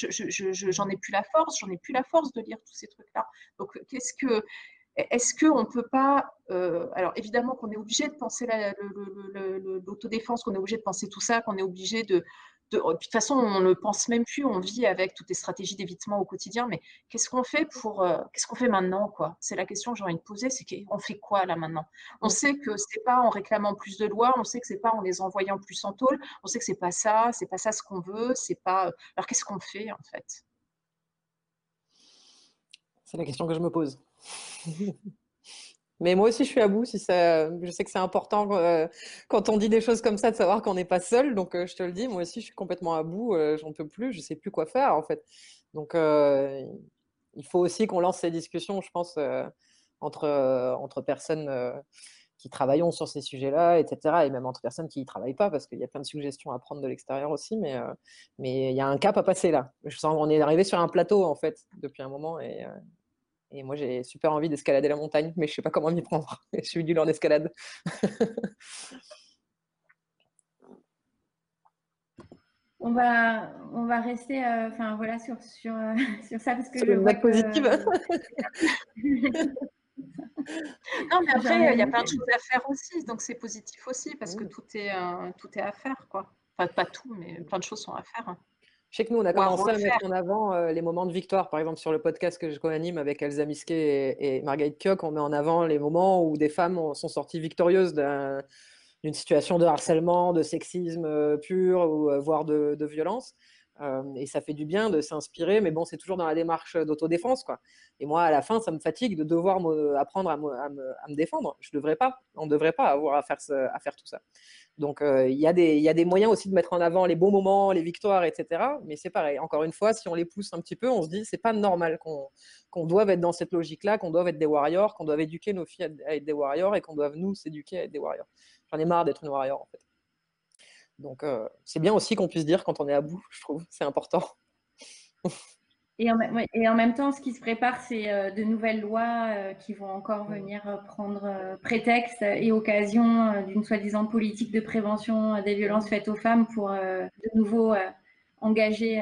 J'en ai plus la force j'en ai plus la force de lire tous ces trucs là donc qu'est-ce que est-ce qu'on ne peut pas, alors évidemment qu'on est obligé de penser l'autodéfense, qu'on est obligé de penser tout ça, qu'on est obligé de, de, toute façon, on ne pense même plus, on vit avec toutes les stratégies d'évitement au quotidien, mais qu'est-ce qu'on fait pour, euh, qu'est-ce qu'on fait maintenant, quoi? C'est la question que j'ai envie de poser, c'est qu'on fait quoi là maintenant? On sait que c'est pas en réclamant plus de lois, on sait que c'est pas en les envoyant plus en tôle, on sait que c'est pas ça, c'est pas ça ce qu'on veut, c'est pas. Alors qu'est-ce qu'on fait en fait? C'est la question que je me pose. Mais moi aussi, je suis à bout. Je sais que c'est important euh, quand on dit des choses comme ça de savoir qu'on n'est pas seul. Donc, euh, je te le dis, moi aussi, je suis complètement à bout. Euh, j'en peux plus. Je sais plus quoi faire en fait. Donc, il faut aussi qu'on lance ces discussions, je pense, entre personnes qui travaillons sur ces sujets-là, etc. Et même entre personnes qui n'y travaillent pas, parce qu'il y a plein de suggestions à prendre de l'extérieur aussi. Mais il y a un cap à passer là. Je sens qu'on est arrivé sur un plateau en fait depuis un moment et moi, j'ai super envie d'escalader la montagne, mais je ne sais pas comment m'y prendre. je suis nul en escalade. on va, on va rester euh, enfin, voilà, sur, sur, euh, sur ça. Parce que sur une note positive. non, mais après, il y a plein de choses à faire aussi. Donc, c'est positif aussi parce que tout est, euh, tout est à faire. Quoi. Enfin, pas tout, mais plein de choses sont à faire. Je sais que nous, on a commencé à mettre en avant euh, les moments de victoire. Par exemple, sur le podcast que je co-anime avec Elsa Misquet et, Marguerite Kioch, on met en avant les moments où des femmes sont sorties victorieuses d'une situation de harcèlement, de sexisme euh, pur, ou euh, voire de, violence. Et ça fait du bien de s'inspirer, mais bon, c'est toujours dans la démarche d'autodéfense. Quoi. Et moi, à la fin, ça me fatigue de devoir apprendre à me, défendre. Je devrais pas, on ne devrait pas avoir à faire, à tout ça. Donc, il y, a des moyens aussi de mettre en avant les bons moments, les victoires, etc. Mais c'est pareil. Encore une fois, si on les pousse un petit peu, on se dit c'est pas normal qu'on doive être dans cette logique-là, qu'on doive être des warriors, qu'on doive éduquer nos filles à être des warriors et qu'on doive nous s'éduquer à être des warriors. J'en ai marre d'être une warrior en fait. Donc, c'est bien aussi qu'on puisse dire quand on est à bout, je trouve. C'est important. Et en, et en, même temps, ce qui se prépare, c'est de nouvelles lois qui vont encore venir prendre prétexte et occasion d'une soi-disant politique de prévention des violences faites aux femmes pour de nouveau engager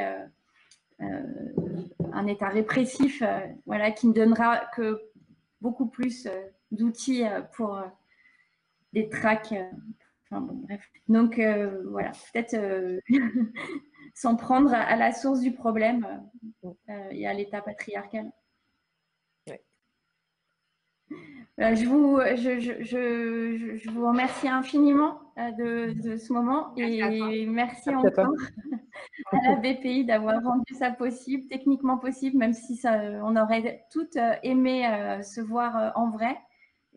un État répressif voilà, qui ne donnera que beaucoup plus d'outils pour des donc euh, voilà, peut-être euh, s'en prendre à, la source du problème euh, et à l'état patriarcal. je, vous, je, vous remercie infiniment de, ce moment et merci, encore à, la BPI d'avoir rendu ça possible, techniquement possible, même si ça, on aurait toutes aimé se voir en vrai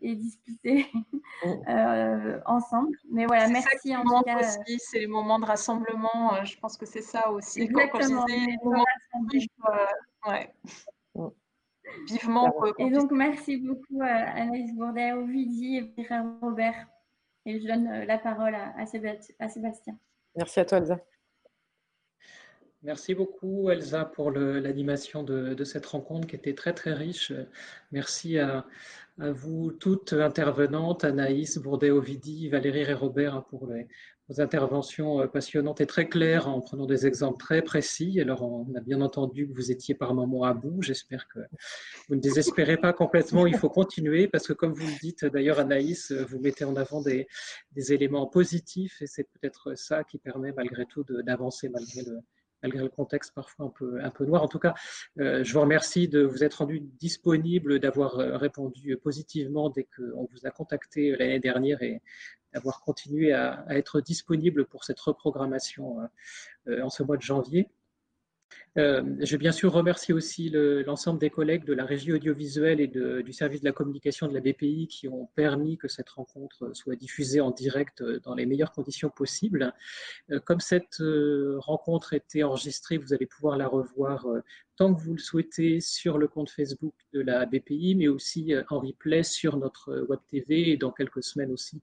et discuter mm. euh, ensemble. Mais voilà, merci en tout cas. Euh, c'est les moments de rassemblement. Euh, je pense que c'est ça aussi. Exactement. Vivement. Et donc, merci beaucoup à Anaïs Bourdet, Ovidie et Pierre Robert. Et je donne la parole à, Sébastien. Merci à toi, Elsa. Merci beaucoup Elsa pour l'animation de, de, cette rencontre qui était très très riche. Merci à, à vous toutes intervenantes, Anaïs, Bourdet-Ovidie, Valérie et Robert pour les, vos interventions euh, passionnantes et très claires en prenant des exemples très précis. Alors, on a bien entendu que vous étiez par moments à bout. J'espère que vous ne désespérez pas complètement. Il faut continuer parce que, comme vous le dites d'ailleurs, Anaïs, vous mettez en avant des éléments positifs et c'est peut-être ça qui permet malgré tout d'avancer malgré le, malgré le contexte parfois un peu, noir. En tout cas, euh, je vous remercie de vous être rendu disponible, d'avoir euh, répondu positivement dès qu'on vous a contacté l'année dernière et d'avoir continué à, être disponible pour cette reprogrammation euh, en ce mois de janvier. Euh, je bien sûr remercier aussi l'ensemble des collègues de la régie audiovisuelle et du service de la communication de la BPI qui ont permis que cette rencontre soit diffusée en direct dans les meilleures conditions possibles. Euh, comme cette euh, rencontre était enregistrée, vous allez pouvoir la revoir tant que vous le souhaitez sur le compte Facebook de la BPI, mais aussi en replay sur notre web TV et dans quelques semaines aussi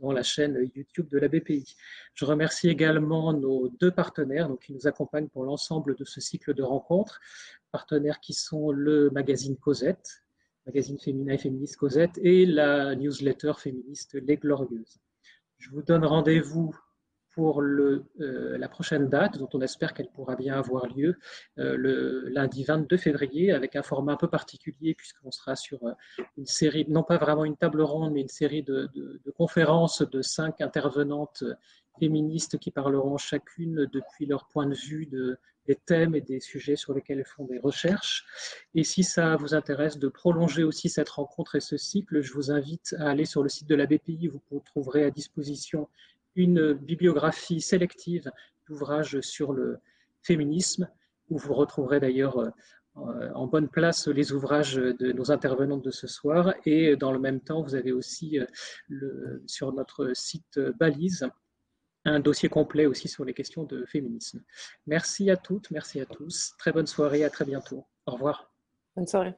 dans la chaîne YouTube de la BPI. Je remercie également nos deux partenaires donc, qui nous accompagnent pour l'ensemble de ce cycle de rencontres, partenaires qui sont le magazine Cosette, magazine féminin et féministe Cosette, et la newsletter féministe Les Glorieuses. Je vous donne rendez-vous pour euh, la prochaine date, dont on espère qu'elle pourra bien avoir lieu euh, le lundi 22 février, avec un format un peu particulier, puisqu'on sera sur euh, une série, non pas vraiment une table ronde, mais une série de, conférences de cinq intervenantes féministes qui parleront chacune depuis leur point de vue de, des thèmes et des sujets sur lesquels elles font des recherches. Et si ça vous intéresse de prolonger aussi cette rencontre et ce cycle, je vous invite à aller sur le site de la BPI, vous trouverez à disposition une bibliographie sélective d'ouvrages sur le féminisme, où vous retrouverez d'ailleurs euh, en bonne place les ouvrages de nos intervenantes de ce soir. Et dans le même temps, vous avez aussi euh, sur notre site Balise un dossier complet aussi sur les questions de féminisme. Merci à toutes, merci à tous. Très bonne soirée, à très bientôt. Au revoir. Bonne soirée.